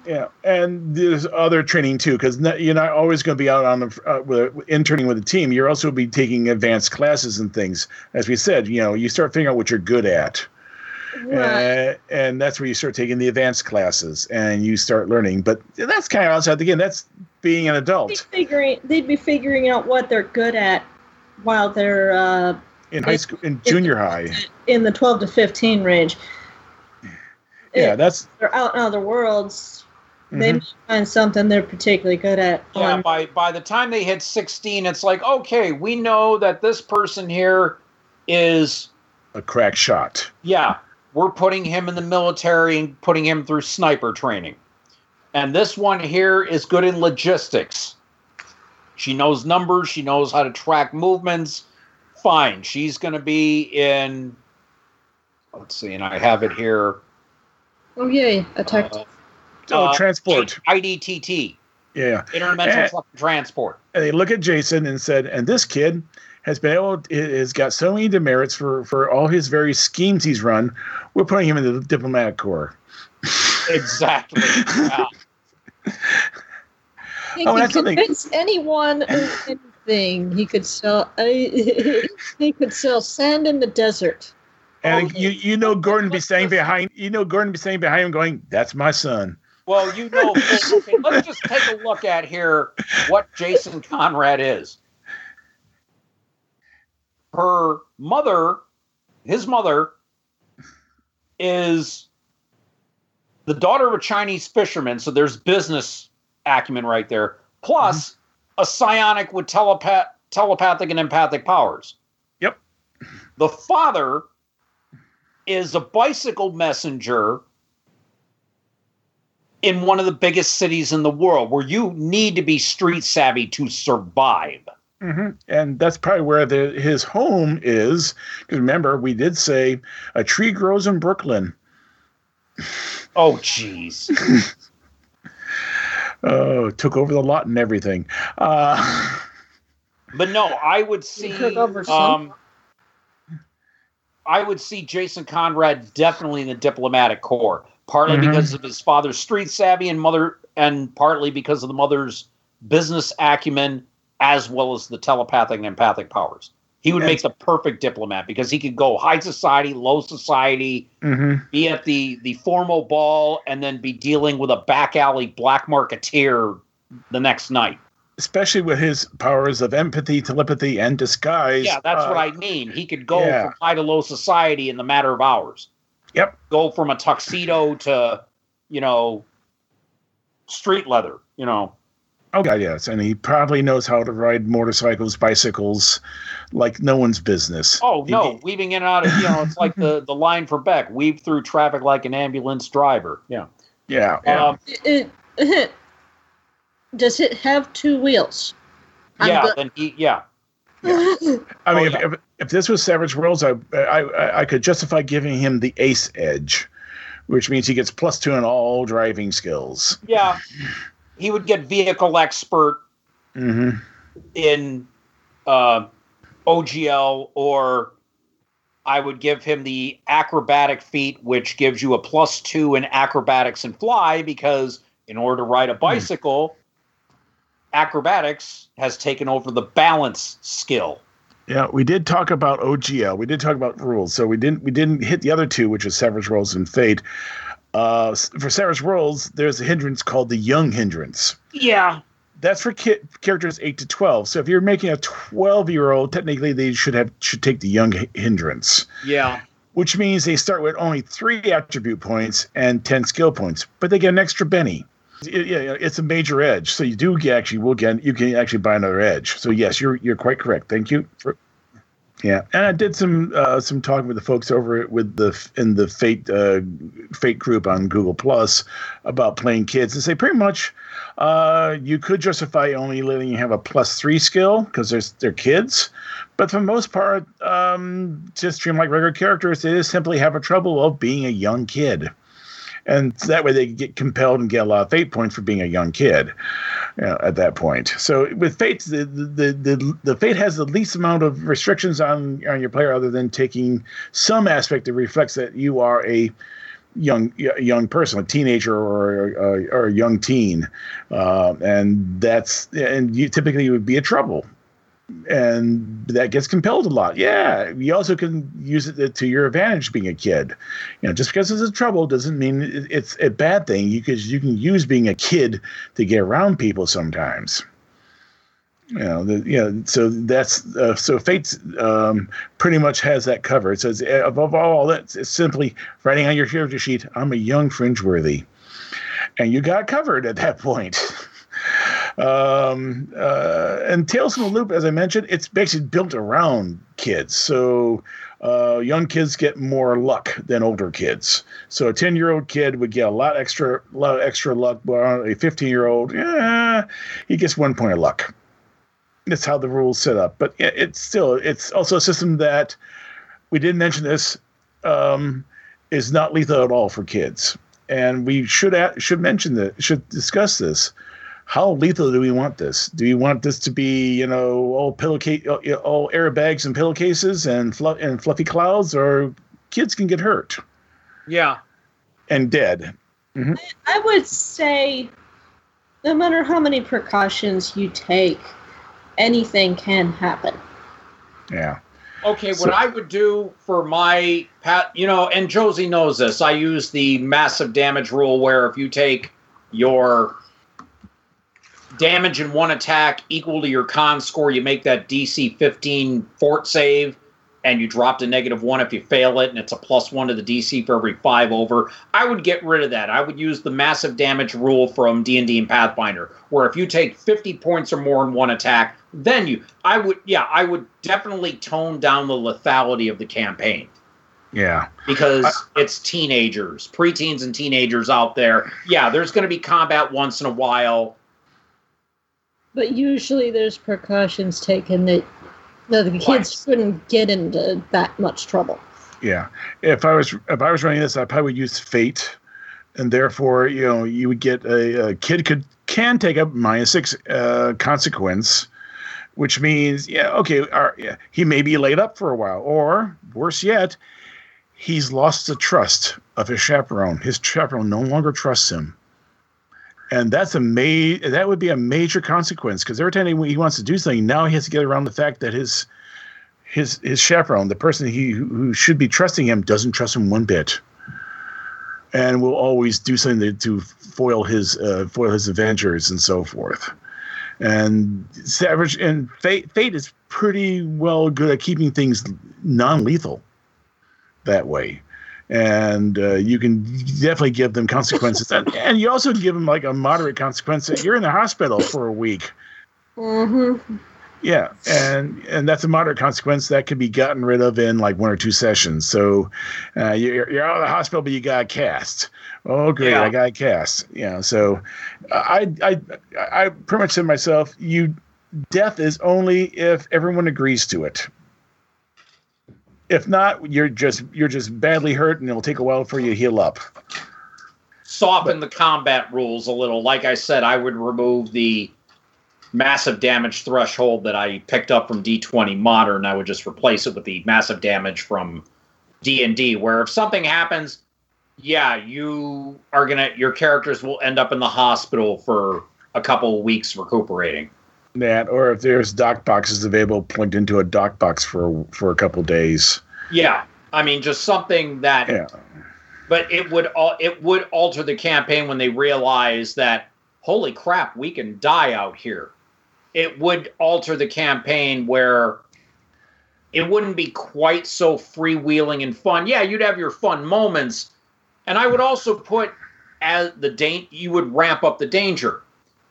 yeah, and there's other training too, because you're not always going to be out on the uh, with, interning with a team. You're also be taking advanced classes and things. As we said, you know, you start figuring out what you're good at. Right. Uh, and that's where you start taking the advanced classes and you start learning. But that's kind of outside the game. That's being an They'd be adult figuring they'd be figuring out what they're good at while they're uh, in high school, in junior high. in the 12 to 15 range. Yeah, If that's they're out in other worlds. They Mhm. might find something they're particularly good at. Yeah, on- by by the time they hit 16, it's like, okay, we know that this person here is a crack shot. yeah, we're putting him in the military and putting him through sniper training. And this one here is good in logistics. She knows numbers, she knows how to track movements. Fine. She's going to be in let's see, and I have it here. oh yeah, attack. Uh, Oh, uh, transport. IDTT, Yeah. interdimensional Eh. Transport. And they look at Jason and said, and this kid has been able has got so many demerits for for all his various schemes he's run. We're putting him in the diplomatic corps. Exactly. Yeah. He Oh, could that's something- convince anyone of anything. He could sell. Uh, he could sell sand in the desert. And Oh, you you know Gordon be saying behind you know Gordon be saying behind him going, That's my son. Well, you know, okay, let's just take a look at here what Jason Conrad is. Her mother, his mother, is the daughter of a Chinese fisherman, so there's business acumen right there, plus a psionic with telepath, telepathic and empathic powers. Yep. The father is a bicycle messenger in one of the biggest cities in the world where you need to be street savvy to survive. hmm And that's probably where the, his home is. Because remember, we did say a tree grows in Brooklyn. Oh, jeez. Oh, took over the lot and everything. Uh, But no, I would see. took over some. Um, I would see Jason Conrad definitely in the diplomatic corps, partly Mhm. because of his father's street savvy and mother, and partly because of the mother's business acumen, as well as the telepathic and empathic powers. He would make the perfect diplomat because he could go high society, low society, mhm. be at the the formal ball, and then be dealing with a back alley black marketeer the next night. Especially with his powers of empathy, telepathy, and disguise. Yeah, that's uh, what I mean. He could go yeah. from high to low society in the matter of hours. Yep. Go from a tuxedo to, you know, street leather. You know. Oh God, yes, and he probably knows how to ride motorcycles, bicycles, like no one's business. Oh He- no, weaving in and out of you know, it's like the the line for Beck: weave through traffic like an ambulance driver. Yeah. yeah, yeah. Um, It, it- does it have two wheels? Yeah. go- Then he. Yeah. I mean, oh, if, yeah. if, if this was Savage Worlds, I, I I could justify giving him the Ace Edge, which means he gets plus two in all driving skills. Yeah. He would get vehicle expert hmm in uh, OGL, or I would give him the acrobatic feat, which gives you a plus two in acrobatics and fly, because in order to ride a bicycle, acrobatics has taken over the balance skill. Yeah, we did talk about OGL. We did talk about rules. So we didn't we didn't hit the other two, which is Savage Worlds and Fate. Uh, for Savage Worlds, there's a hindrance called the Young Hindrance. Yeah. That's for ki- characters eight to twelve. So if you're making a twelve year old, technically they should have should take the Young Hindrance, Yeah. which means they start with only three attribute points and ten skill points, but they get an extra Benny. It- yeah, it's a major edge, so you do get, actually will get you can actually buy another edge. So yes, you're you're quite correct. Thank you for yeah, and I did some uh, some talking with the folks over with the in the Fate uh, Fate group on Google Plus about playing kids, and say pretty much uh, you could justify only letting you have a plus three skill because there's they're kids, but for the most part, um, just treat them like regular characters. They just simply have a trouble of being a young kid. And that way they get compelled and get a lot of fate points for being a young kid know, at that point. So with fate, the, the the the fate has the least amount of restrictions on on your player, other than taking some aspect that reflects that you are a young young person, a teenager or a, or a young teen, uh, and that's and you typically would be a trouble. And that gets compelled a lot. Yeah, you also can use it to your advantage being a kid. You know, just because it's a trouble doesn't mean it's a bad thing. You because you can use being a kid to get around people sometimes. You know, the, you know, so that's uh, so Fate um, pretty much has that covered. So it's, above all, that's it's simply writing on your character sheet. I'm a young fringeworthy, and you got covered at that point. Um, uh, and Tales from the Loop, as I mentioned, it's basically built around kids. So uh, young kids get more luck than older kids. So a ten year old kid would get a lot extra, lot extra luck, but a fifteen year old, yeah, he gets one point of luck. That's how the rules set up. But it, it's still, it's also a system that we didn't mention this um, is not lethal at all for kids. And we should should mention that should discuss this how lethal do we want this? Do we want this to be, you know, all pillowcase, all airbags and pillowcases and fluff and fluffy clouds, or kids can get hurt? Yeah, and dead. Mm-hmm. I would say, no matter how many precautions you take, anything can happen. Yeah. Okay, so, what I would do for my pat, you know, and Josie knows this. I use the massive damage rule, where if you take your damage in one attack equal to your con score, you make that DC 15 fort save, and you drop to negative one if you fail it, and it's a plus one to the DC for every five over. I would get rid of that. I would use the massive damage rule from D and D and Pathfinder, where if you take 50 points or more in one attack, then you, I would, yeah, I would definitely tone down the lethality of the campaign. Yeah. Because I, it's teenagers, preteens and teenagers out there. Yeah, there's going to be combat once in a while but usually there's precautions taken that, that the kids wouldn't get into that much trouble. Yeah, if I was if I was running this, I probably would use fate, and therefore you know you would get a, a kid could can take a minus six uh, consequence, which means yeah okay our, yeah, he may be laid up for a while, or worse yet, he's lost the trust of his chaperone. His chaperone no longer trusts him and that's a ma- that would be a major consequence because every time he, he, wants to do something, now he has to get around the fact that his his his chaperone, the person he who should be trusting him, doesn't trust him one bit, and will always do something to, to foil his uh, foil his adventures and so forth. And Savage and Fate, Fate is pretty well good at keeping things non-lethal that way and uh, you can definitely give them consequences. and, and you also give them like a moderate consequence. That you're in the hospital for a week. Mm-hmm. Yeah, and and that's a moderate consequence that could be gotten rid of in like one or two sessions. So uh, you're you're out of the hospital, but you got cast. Oh, great! Yeah. I got cast. You know, so I I I pretty much said myself, you death is only if everyone agrees to it if not, you're just you're just badly hurt, and it'll take a while for you to heal up. Soften but, the combat rules a little. Like I said, I would remove the massive damage threshold that I picked up from D20 Modern. I would just replace it with the massive damage from D and D. Where if something happens, yeah, you are gonna your characters will end up in the hospital for a couple of weeks recuperating that, or if there's dock boxes available, plugged into a dock box for for a couple days. Yeah, I mean, just something that. Yeah. But it would it would alter the campaign when they realize that holy crap, we can die out here. It would alter the campaign where it wouldn't be quite so freewheeling and fun. Yeah, you'd have your fun moments, and I would also put as the da- you would ramp up the danger.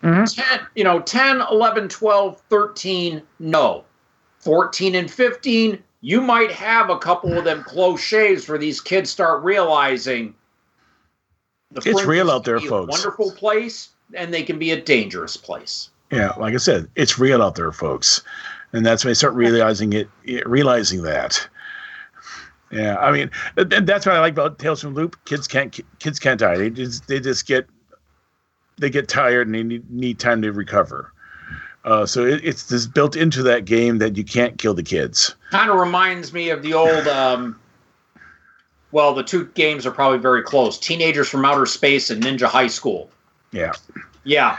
Mm-hmm. 10, you know, 10, 11, 12, 13, no. 14 and 15, you might have a couple of them close shaves where these kids start realizing the it's real out there, folks. wonderful place, and they can be a dangerous place. Yeah, like I said, it's real out there, folks, and that's when they start realizing it, realizing that. Yeah, I mean, that's what I like about Tales from Loop. Kids can't kids can't die. They just they just get they get tired and they need, need time to recover. Uh, so it, it's this built into that game that you can't kill the kids. Kind of reminds me of the old. Um, well, the two games are probably very close. Teenagers from Outer Space and Ninja High School. Yeah. Yeah.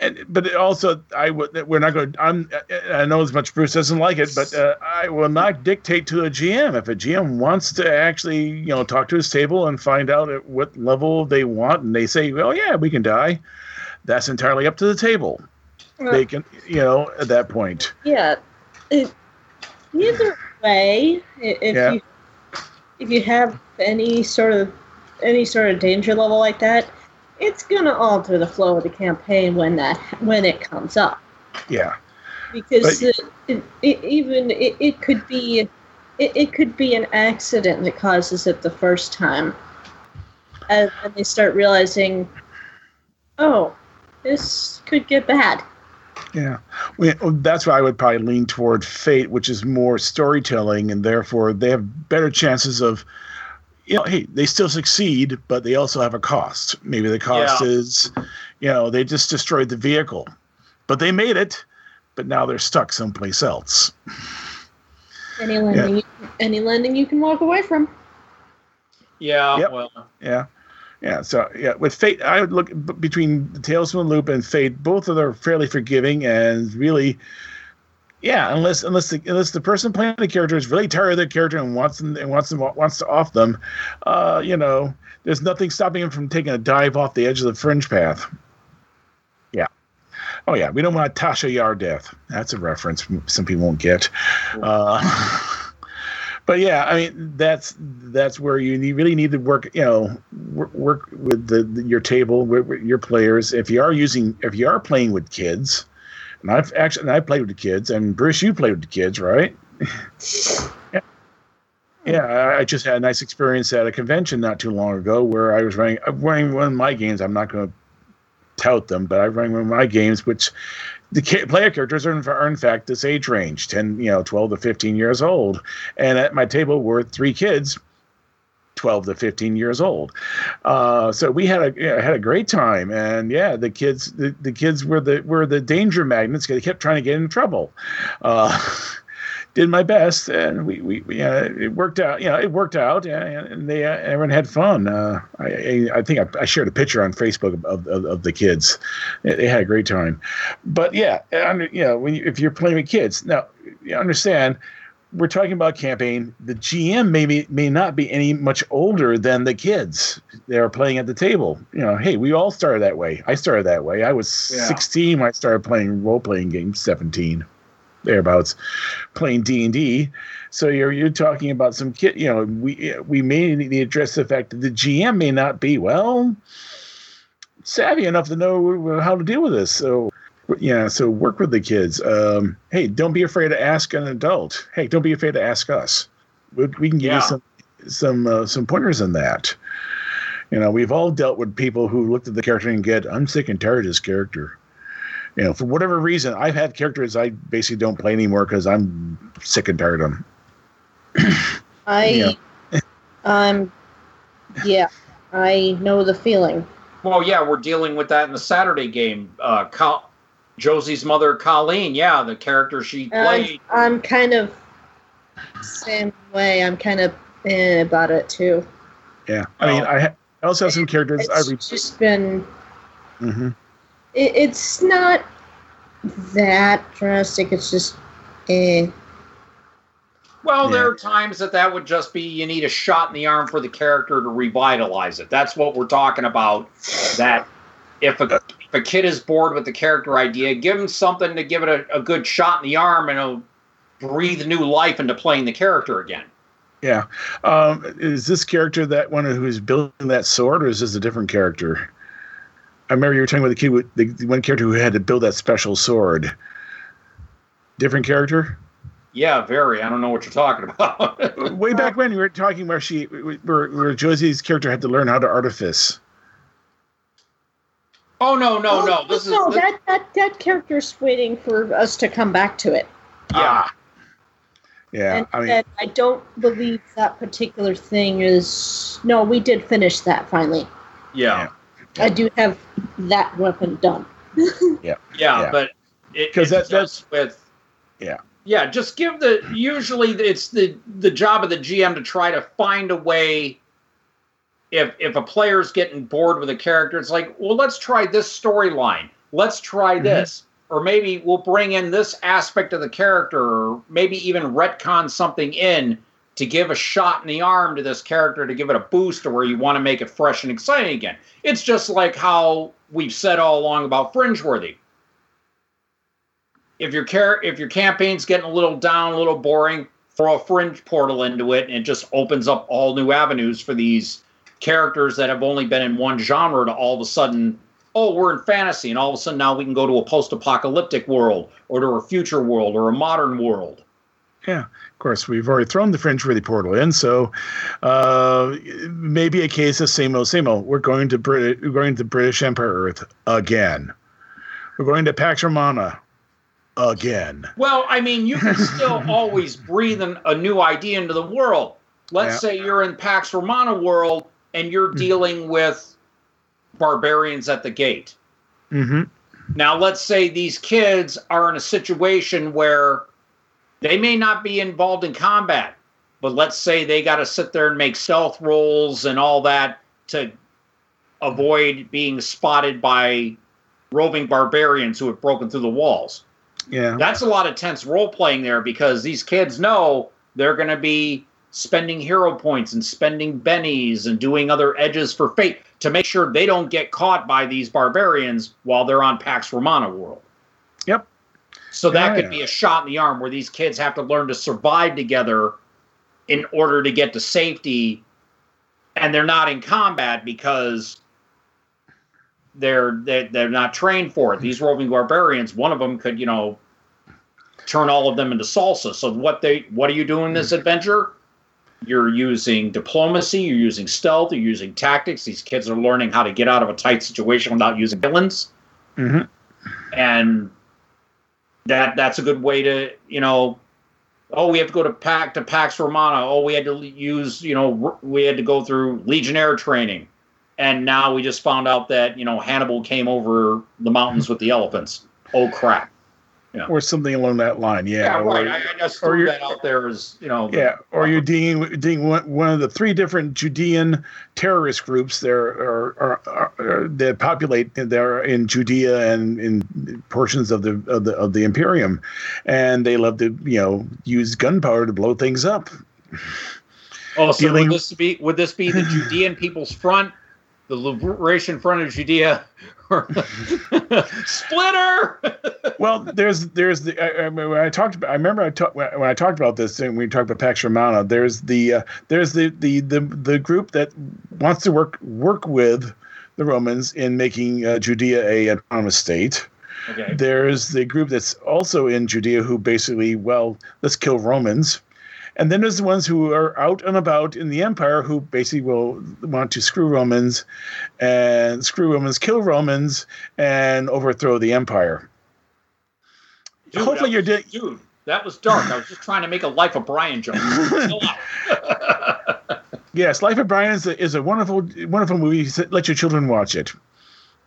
And, but it also I would we're not going. I'm I know as much Bruce doesn't like it, but uh, I will not dictate to a GM if a GM wants to actually you know talk to his table and find out at what level they want, and they say, well, yeah, we can die. That's entirely up to the table. They can, you know, at that point. Yeah. It, either way, if Yeah. you if you have any sort of any sort of danger level like that, it's gonna alter the flow of the campaign when that when it comes up. Yeah, Because But- it, it, even it, it could be it, it could be an accident that causes it the first time, and, and they start realizing, oh, this could get bad. yeah. That's why I would probably lean toward Fate, which is more storytelling, and therefore they have better chances of. You know, hey, they still succeed, but they also have a cost. Maybe the cost Yeah. is, you know, they just destroyed the vehicle, but they made it, but now they're stuck someplace else. Any lending, you, any lending you can walk away from. Yeah, Yep. well, Yeah, yeah. So yeah, with Fate, I would look b- between the Tales from the Loop and Fate. Both of them are fairly forgiving and really, yeah. Unless unless the unless the person playing the character is really tired of their character and wants them and wants them wants to off them, uh, you know, there's nothing stopping him from taking a dive off the edge of the fringe path. Yeah. Oh yeah, we don't want a Tasha Yar death. That's a reference some people won't get. Uh, but yeah, I mean that's that's where you need, really need to work. You know, work, work with the, the your table, with, with your players. If you are using, if you are playing with kids, and I've actually and I played with the kids, and Bruce, you played with the kids, right? yeah. Yeah, I- just had a nice experience at a convention not too long ago where I was running, I'm running one of my games. I'm not going to tout them, but I ran one of my games, which the player characters are in, are in fact this age range 10 you know 12 to 15 years old and at my table were three kids 12 to 15 years old. Uh, so we had a had a great time. And yeah the kids the, the kids were the were the danger magnets. They kept trying to get in trouble. Uh, did my best and we we, we uh, it worked out you know it worked out. And, and they uh, everyone had fun. Uh, I, I I think I, I shared a picture on Facebook of, of, of the kids. They, they had a great time. But yeah I, you know when you, if you're playing with kids now you understand we're talking about campaign. The GM may be, may not be any much older than the kids that are playing at the table. You know, hey, we all started that way. I started that way. I was Yeah. 16 when I started playing role playing games. 17, thereabouts, playing D and D. So you're you're talking about some kid. You know, we we may need to address the fact that the GM may not be well savvy enough to know how to deal with this. So yeah so work with the kids. Um, hey don't be afraid to ask an adult. Hey don't be afraid to ask us. We, we can give Yeah. you some some uh, some pointers in that. You know we've all dealt with people who looked at the character and get i'm sick and tired of this character. You know for whatever reason i've had characters i basically don't play anymore because i'm sick and tired of them I, um, yeah, I know the feeling. well, yeah, we're dealing with that in the Saturday game. Uh, Col- Josie's mother, Colleen, yeah, the character she I'm, played. I'm kind of same way. I'm kind of eh about it too. yeah i mean i, ha- I also have some characters i It's re- just been. Mm-hmm. It, it's not that drastic. It's just, eh. Well, there are times that that would just be you need a shot in the arm for the character to revitalize it. That's what we're talking about. That if a, if a kid is bored with the character idea, give him something to give it a, a good shot in the arm and it'll breathe new life into playing the character again. Yeah. Um, is this character that one who's building that sword, or is this a different character? I remember you were talking about the kid with the, the one character who had to build that special sword. Different character? Yeah, very. I don't know what you're talking about. Way back when you were talking where she where, where Josie's character had to learn how to artifice. Oh no, no, Oh, no. This is no. this- that that that character's waiting for us to come back to it. yeah. Ah. Yeah. and, I mean and I don't believe that particular thing is. No, we did finish that finally. yeah. I do have that weapon done. Yeah, Yeah. but it, 'Cause it's that- just with Yeah. yeah. Just give the usually it's the the job of the GM to try to find a way. If if a player's getting bored with a character, it's like, well, let's try this storyline. let's try mm-hmm. this. Or maybe we'll bring in this aspect of the character, or maybe even retcon something in to give a shot in the arm to this character to give it a boost or where you want to make it fresh and exciting again. It's just like how we've said all along about Fringeworthy. If your char- if your campaign's getting a little down, a little boring, throw a fringe portal into it and it just opens up all new avenues for these characters that have only been in one genre to all of a sudden oh we're in fantasy and all of a sudden now we can go to a post-apocalyptic world or to a future world or a modern world Yeah, of course, we've already thrown the Fringeworthy portal in, so uh, maybe a case of same old, same old. We're going to Brit- we're going to British Empire Earth again. We're going to Pax Romana again. well i mean you can still always breathe an, a new idea into the world let's Yeah. say you're in pax romana world and you're dealing with barbarians at the gate Mm-hmm. Now, let's say these kids are in a situation where they may not be involved in combat, but let's say they got to sit there and make stealth rolls and all that to avoid being spotted by roving barbarians who have broken through the walls. Yeah. That's a lot of tense role playing there because these kids know they're going to be spending hero points and spending bennies and doing other edges for fate to make sure they don't get caught by these barbarians while they're on Pax Romana world. Yep. So that Yeah. could be a shot in the arm where these kids have to learn to survive together in order to get to safety and they're not in combat because they're they're, they're not trained for it. These roving barbarians, one of them could, you know, turn all of them into salsa. So what they what are you doing in this hmm. adventure? You're using diplomacy, you're using stealth, you're using tactics. These kids are learning how to get out of a tight situation without using villains. Mhm. And that that's a good way to, you know, oh, we have to go to Pac to Pax Romana. Oh, we had to use, you know, we had to go through Legionnaire training. And now we just found out that, you know, Hannibal came over the mountains with the elephants. Oh crap. Or something along that line. Yeah. Yeah, or- right. I, I just threw that out there as, you know, Yeah, or you're dealing with- dealing one, one of the three different Judean terrorist groups there are, are, are, are that populate there in Judea and in portions of the of the of the Imperium, and they love to you know use gunpowder to blow things up. Oh, so dealing- would this be would this be the Judean People's Front, the Liberation Front of Judea, or Splitter? Well, there's there's the I, I, when I talked about I remember I talked when I talked about this and we talked about Pax Romana. There's the uh, there's the, the the the group that wants to work work with the Romans in making uh, Judea a autonomous state. Okay. There's the group that's also in Judea who basically well let's kill Romans. And then there's the ones who are out and about in the empire who basically will want to screw Romans and screw Romans, kill Romans, and overthrow the empire. Dude, Hopefully you're doing. Dude, that was dark. I was just trying to make a Life of Brian joke. Yes, Life of Brian is a, is a wonderful, wonderful movie. Let your children watch it.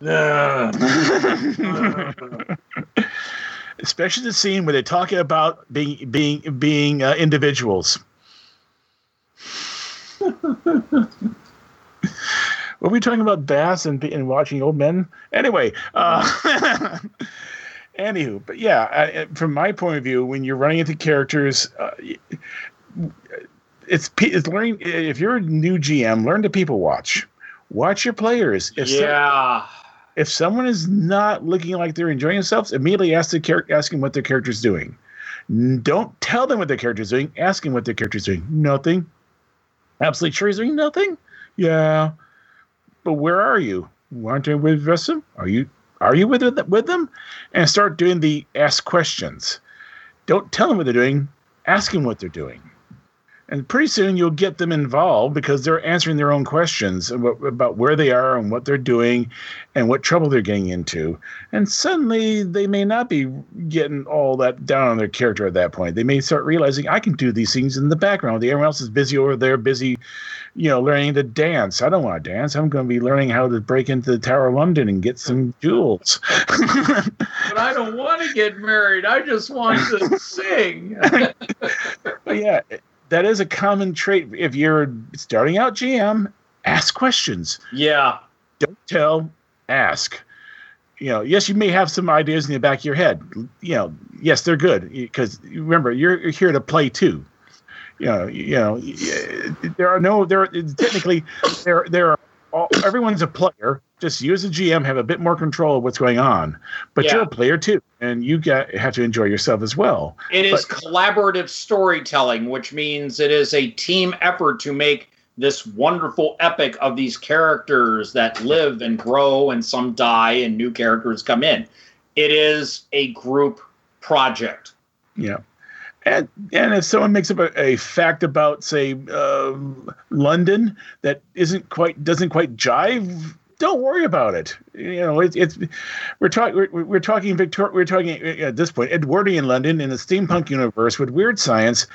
Especially the scene where they're talking about being being being uh, individuals. Were we talking about baths and, and watching old men? Anyway, uh, anywho, but yeah, I, I- from my point of view, when you're running into characters, uh, it's it's learning. If you're a new GM, learn to people watch. Watch your players. If some- yeah. If someone is not looking like they're enjoying themselves, immediately ask the them what their character's doing. Don't tell them what their character's doing. Ask them what their character's doing. Nothing. Absolutely sure he's doing nothing. Yeah, but where are you? Want to with them? Are you are you with it- with them? And start doing the ask questions. Don't tell them what they're doing. Ask them what they're doing. And pretty soon you'll get them involved because they're answering their own questions about, where they are and what they're doing and what trouble they're getting into. And suddenly they may not be getting all that down on their character at that point. They may start realizing I can do these things in the background. Everyone else is busy over there, busy, you know, learning to dance. I don't want to dance. I'm going to be learning how to break into the Tower of London and get some jewels. But I don't want to get married. I just want to sing. Yeah, that is a common trait. If you're starting out GM, ask questions. yeah. Don't tell, ask. you know, yes, you may have some ideas in the back of your head. You know, yes, they're good because remember, you're, you're here to play too. You know, you know, there are no there. Technically, there there are all, everyone's a player. Just you as a GM have a bit more control of what's going on, but Yeah. you're a player too, and you got have to enjoy yourself as well. It is collaborative storytelling, which means it is a team effort to make this wonderful epic of these characters that live and grow, and some die, and new characters come in. It is a group project. Yeah. And, and if someone makes up a, a fact about, say, um London that isn't quite doesn't quite jive, don't worry about it. You know, it's it's we're talking we're, we're talking Victor we're talking uh, at this point Edwardian London in the steampunk universe with weird science.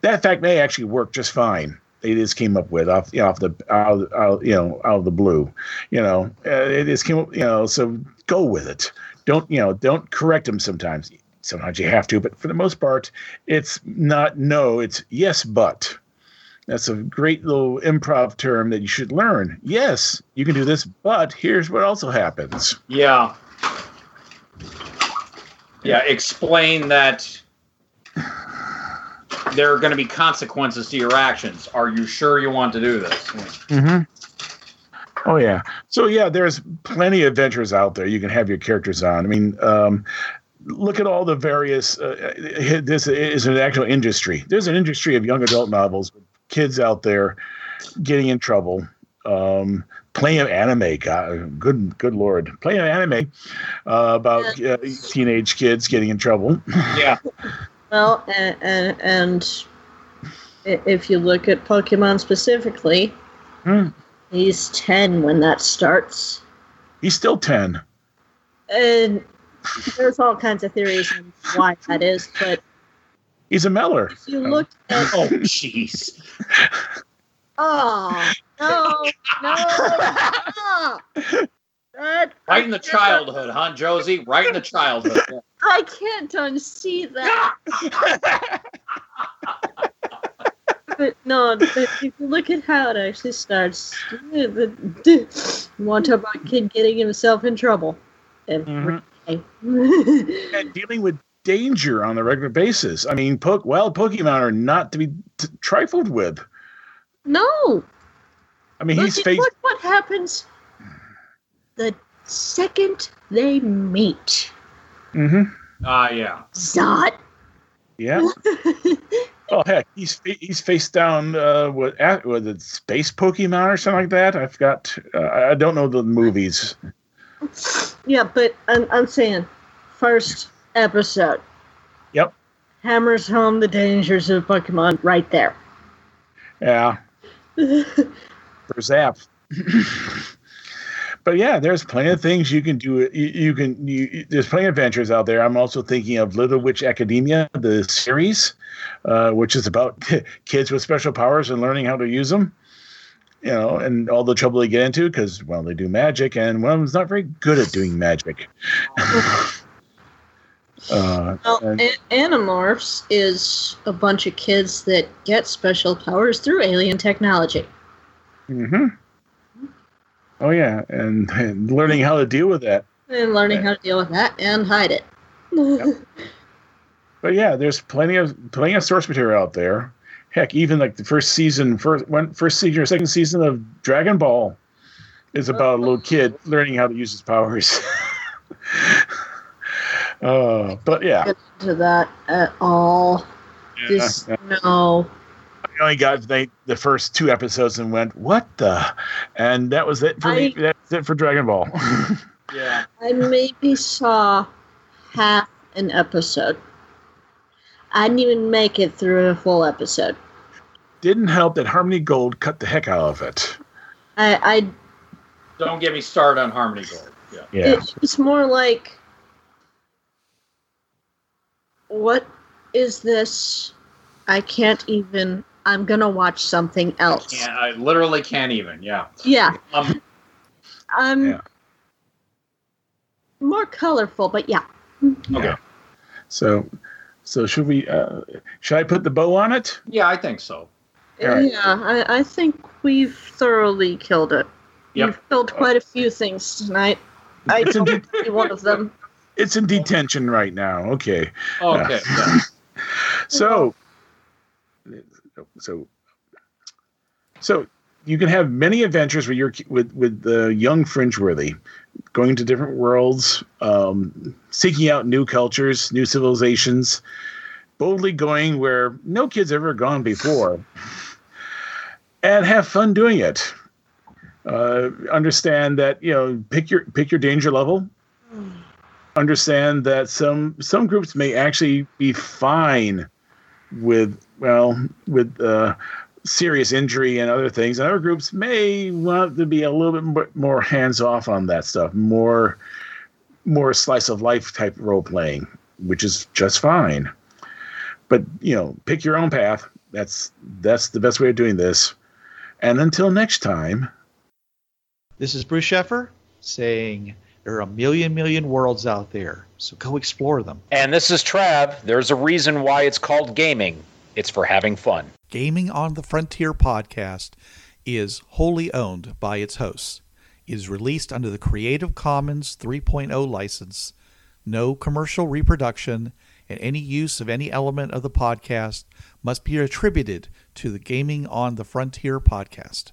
That fact may actually work just fine. They just came up with off you know, off the out, out, you know out of the blue, you know. Uh, it just came up, you know. So go with it. Don't you know? Don't correct them sometimes. Sometimes you have to, but for the most part, it's not no. It's yes, but. That's a great little improv term that you should learn. Yes, you can do this, but here's what also happens. Yeah. Yeah, explain that there are going to be consequences to your actions. Are you sure you want to do this? Mm-hmm. Oh yeah. So yeah, there's plenty of adventures out there you can have your characters on. I mean, um, look at all the various. Uh, this is an actual industry. There's an industry of young adult novels with kids out there getting in trouble. Um, playing anime, God, good, good lord, playing anime uh, about uh, teenage kids getting in trouble. Yeah. Well, and, and, and if you look at Pokemon specifically, Hmm. he's 10 when that starts. He's still ten. And there's all kinds of theories on why that is, but He's a meller. if you look oh, at. Oh, jeez. Oh, no, no. That- Right in the childhood, huh, Josie? Right in the childhood. Yeah. I can't unsee that. But no, but if you look at how it actually starts, the, the, you want to talk about kid getting himself in trouble every day. And dealing with danger on a regular basis. I mean, po- wild Pokemon are not to be t- trifled with. no, I mean, look, he's at- faced. look what happens the second they meet. Mm hmm. Ah, yeah. Zot. Yeah. oh heck, he's fa- he's faced down uh, with with a space Pokemon or something like that. I forgot. Uh, I I don't know the movies. Yeah, but I'm, I'm saying, first episode. Yep. Hammers home the dangers of Pokemon right there. Yeah. For Zap. but yeah, there's plenty of things you can do. You, you can. You, there's plenty of adventures out there. I'm also thinking of Little Witch Academia, the series, uh, which is about kids with special powers and learning how to use them. You know, and all the trouble they get into because well, they do magic, and one of them's not very good at doing magic. uh, Well, and- Animorphs is a bunch of kids that get special powers through alien technology. Mm hmm Oh yeah, and, and learning how to deal with that. And learning how to deal with that and hide it. But yeah, there's plenty of plenty of source material out there. Heck, even like the first season, first one, first season or second season of Dragon Ball is about a little kid learning how to use his powers. uh, but yeah, Get into that at all. yeah, Just yeah. no. I only got the, the first two episodes and went, "What the?" And that was it for me. That's it for Dragon Ball. Yeah. I maybe saw half an episode. I didn't even make it through a full episode. Didn't help that Harmony Gold cut the heck out of it. I, I Don't get me started on Harmony Gold. Yeah. Yeah. It, it's more like, what is this? I can't even. I'm gonna watch something else. Can't, I literally can't even. Yeah. Yeah, Um, I'm Yeah. more colorful, but yeah. okay. So, so should we? Uh, should I put the bow on it? Yeah, I think so. All right. Yeah, I, I think we've thoroughly killed it. Yep. We've killed quite a few things tonight. I It's in don't want to one of them. It's in detention right now. Okay. Okay. yeah. So, so, so you can have many adventures where you're with with the young Fringeworthy, going to different worlds, um, seeking out new cultures, new civilizations, boldly going where no kid's ever gone before, and have fun doing it. Uh, understand that you know pick your pick your danger level understand that some some groups may actually be fine with well with uh, serious injury and other things, and other groups may want to be a little bit more, more hands off on that stuff, more more slice of life type role playing, which is just fine. But you know, pick your own path. That's that's the best way of doing this. And until next time, This is Bruce Sheffer saying there are a million, million worlds out there, so go explore them. And this is Trav. There's a reason why it's called gaming. It's for having fun. Gaming on the Frontier podcast is wholly owned by its hosts. It is released under the Creative Commons 3.0 license. No commercial reproduction and any use of any element of the podcast must be attributed to the Gaming on the Frontier podcast.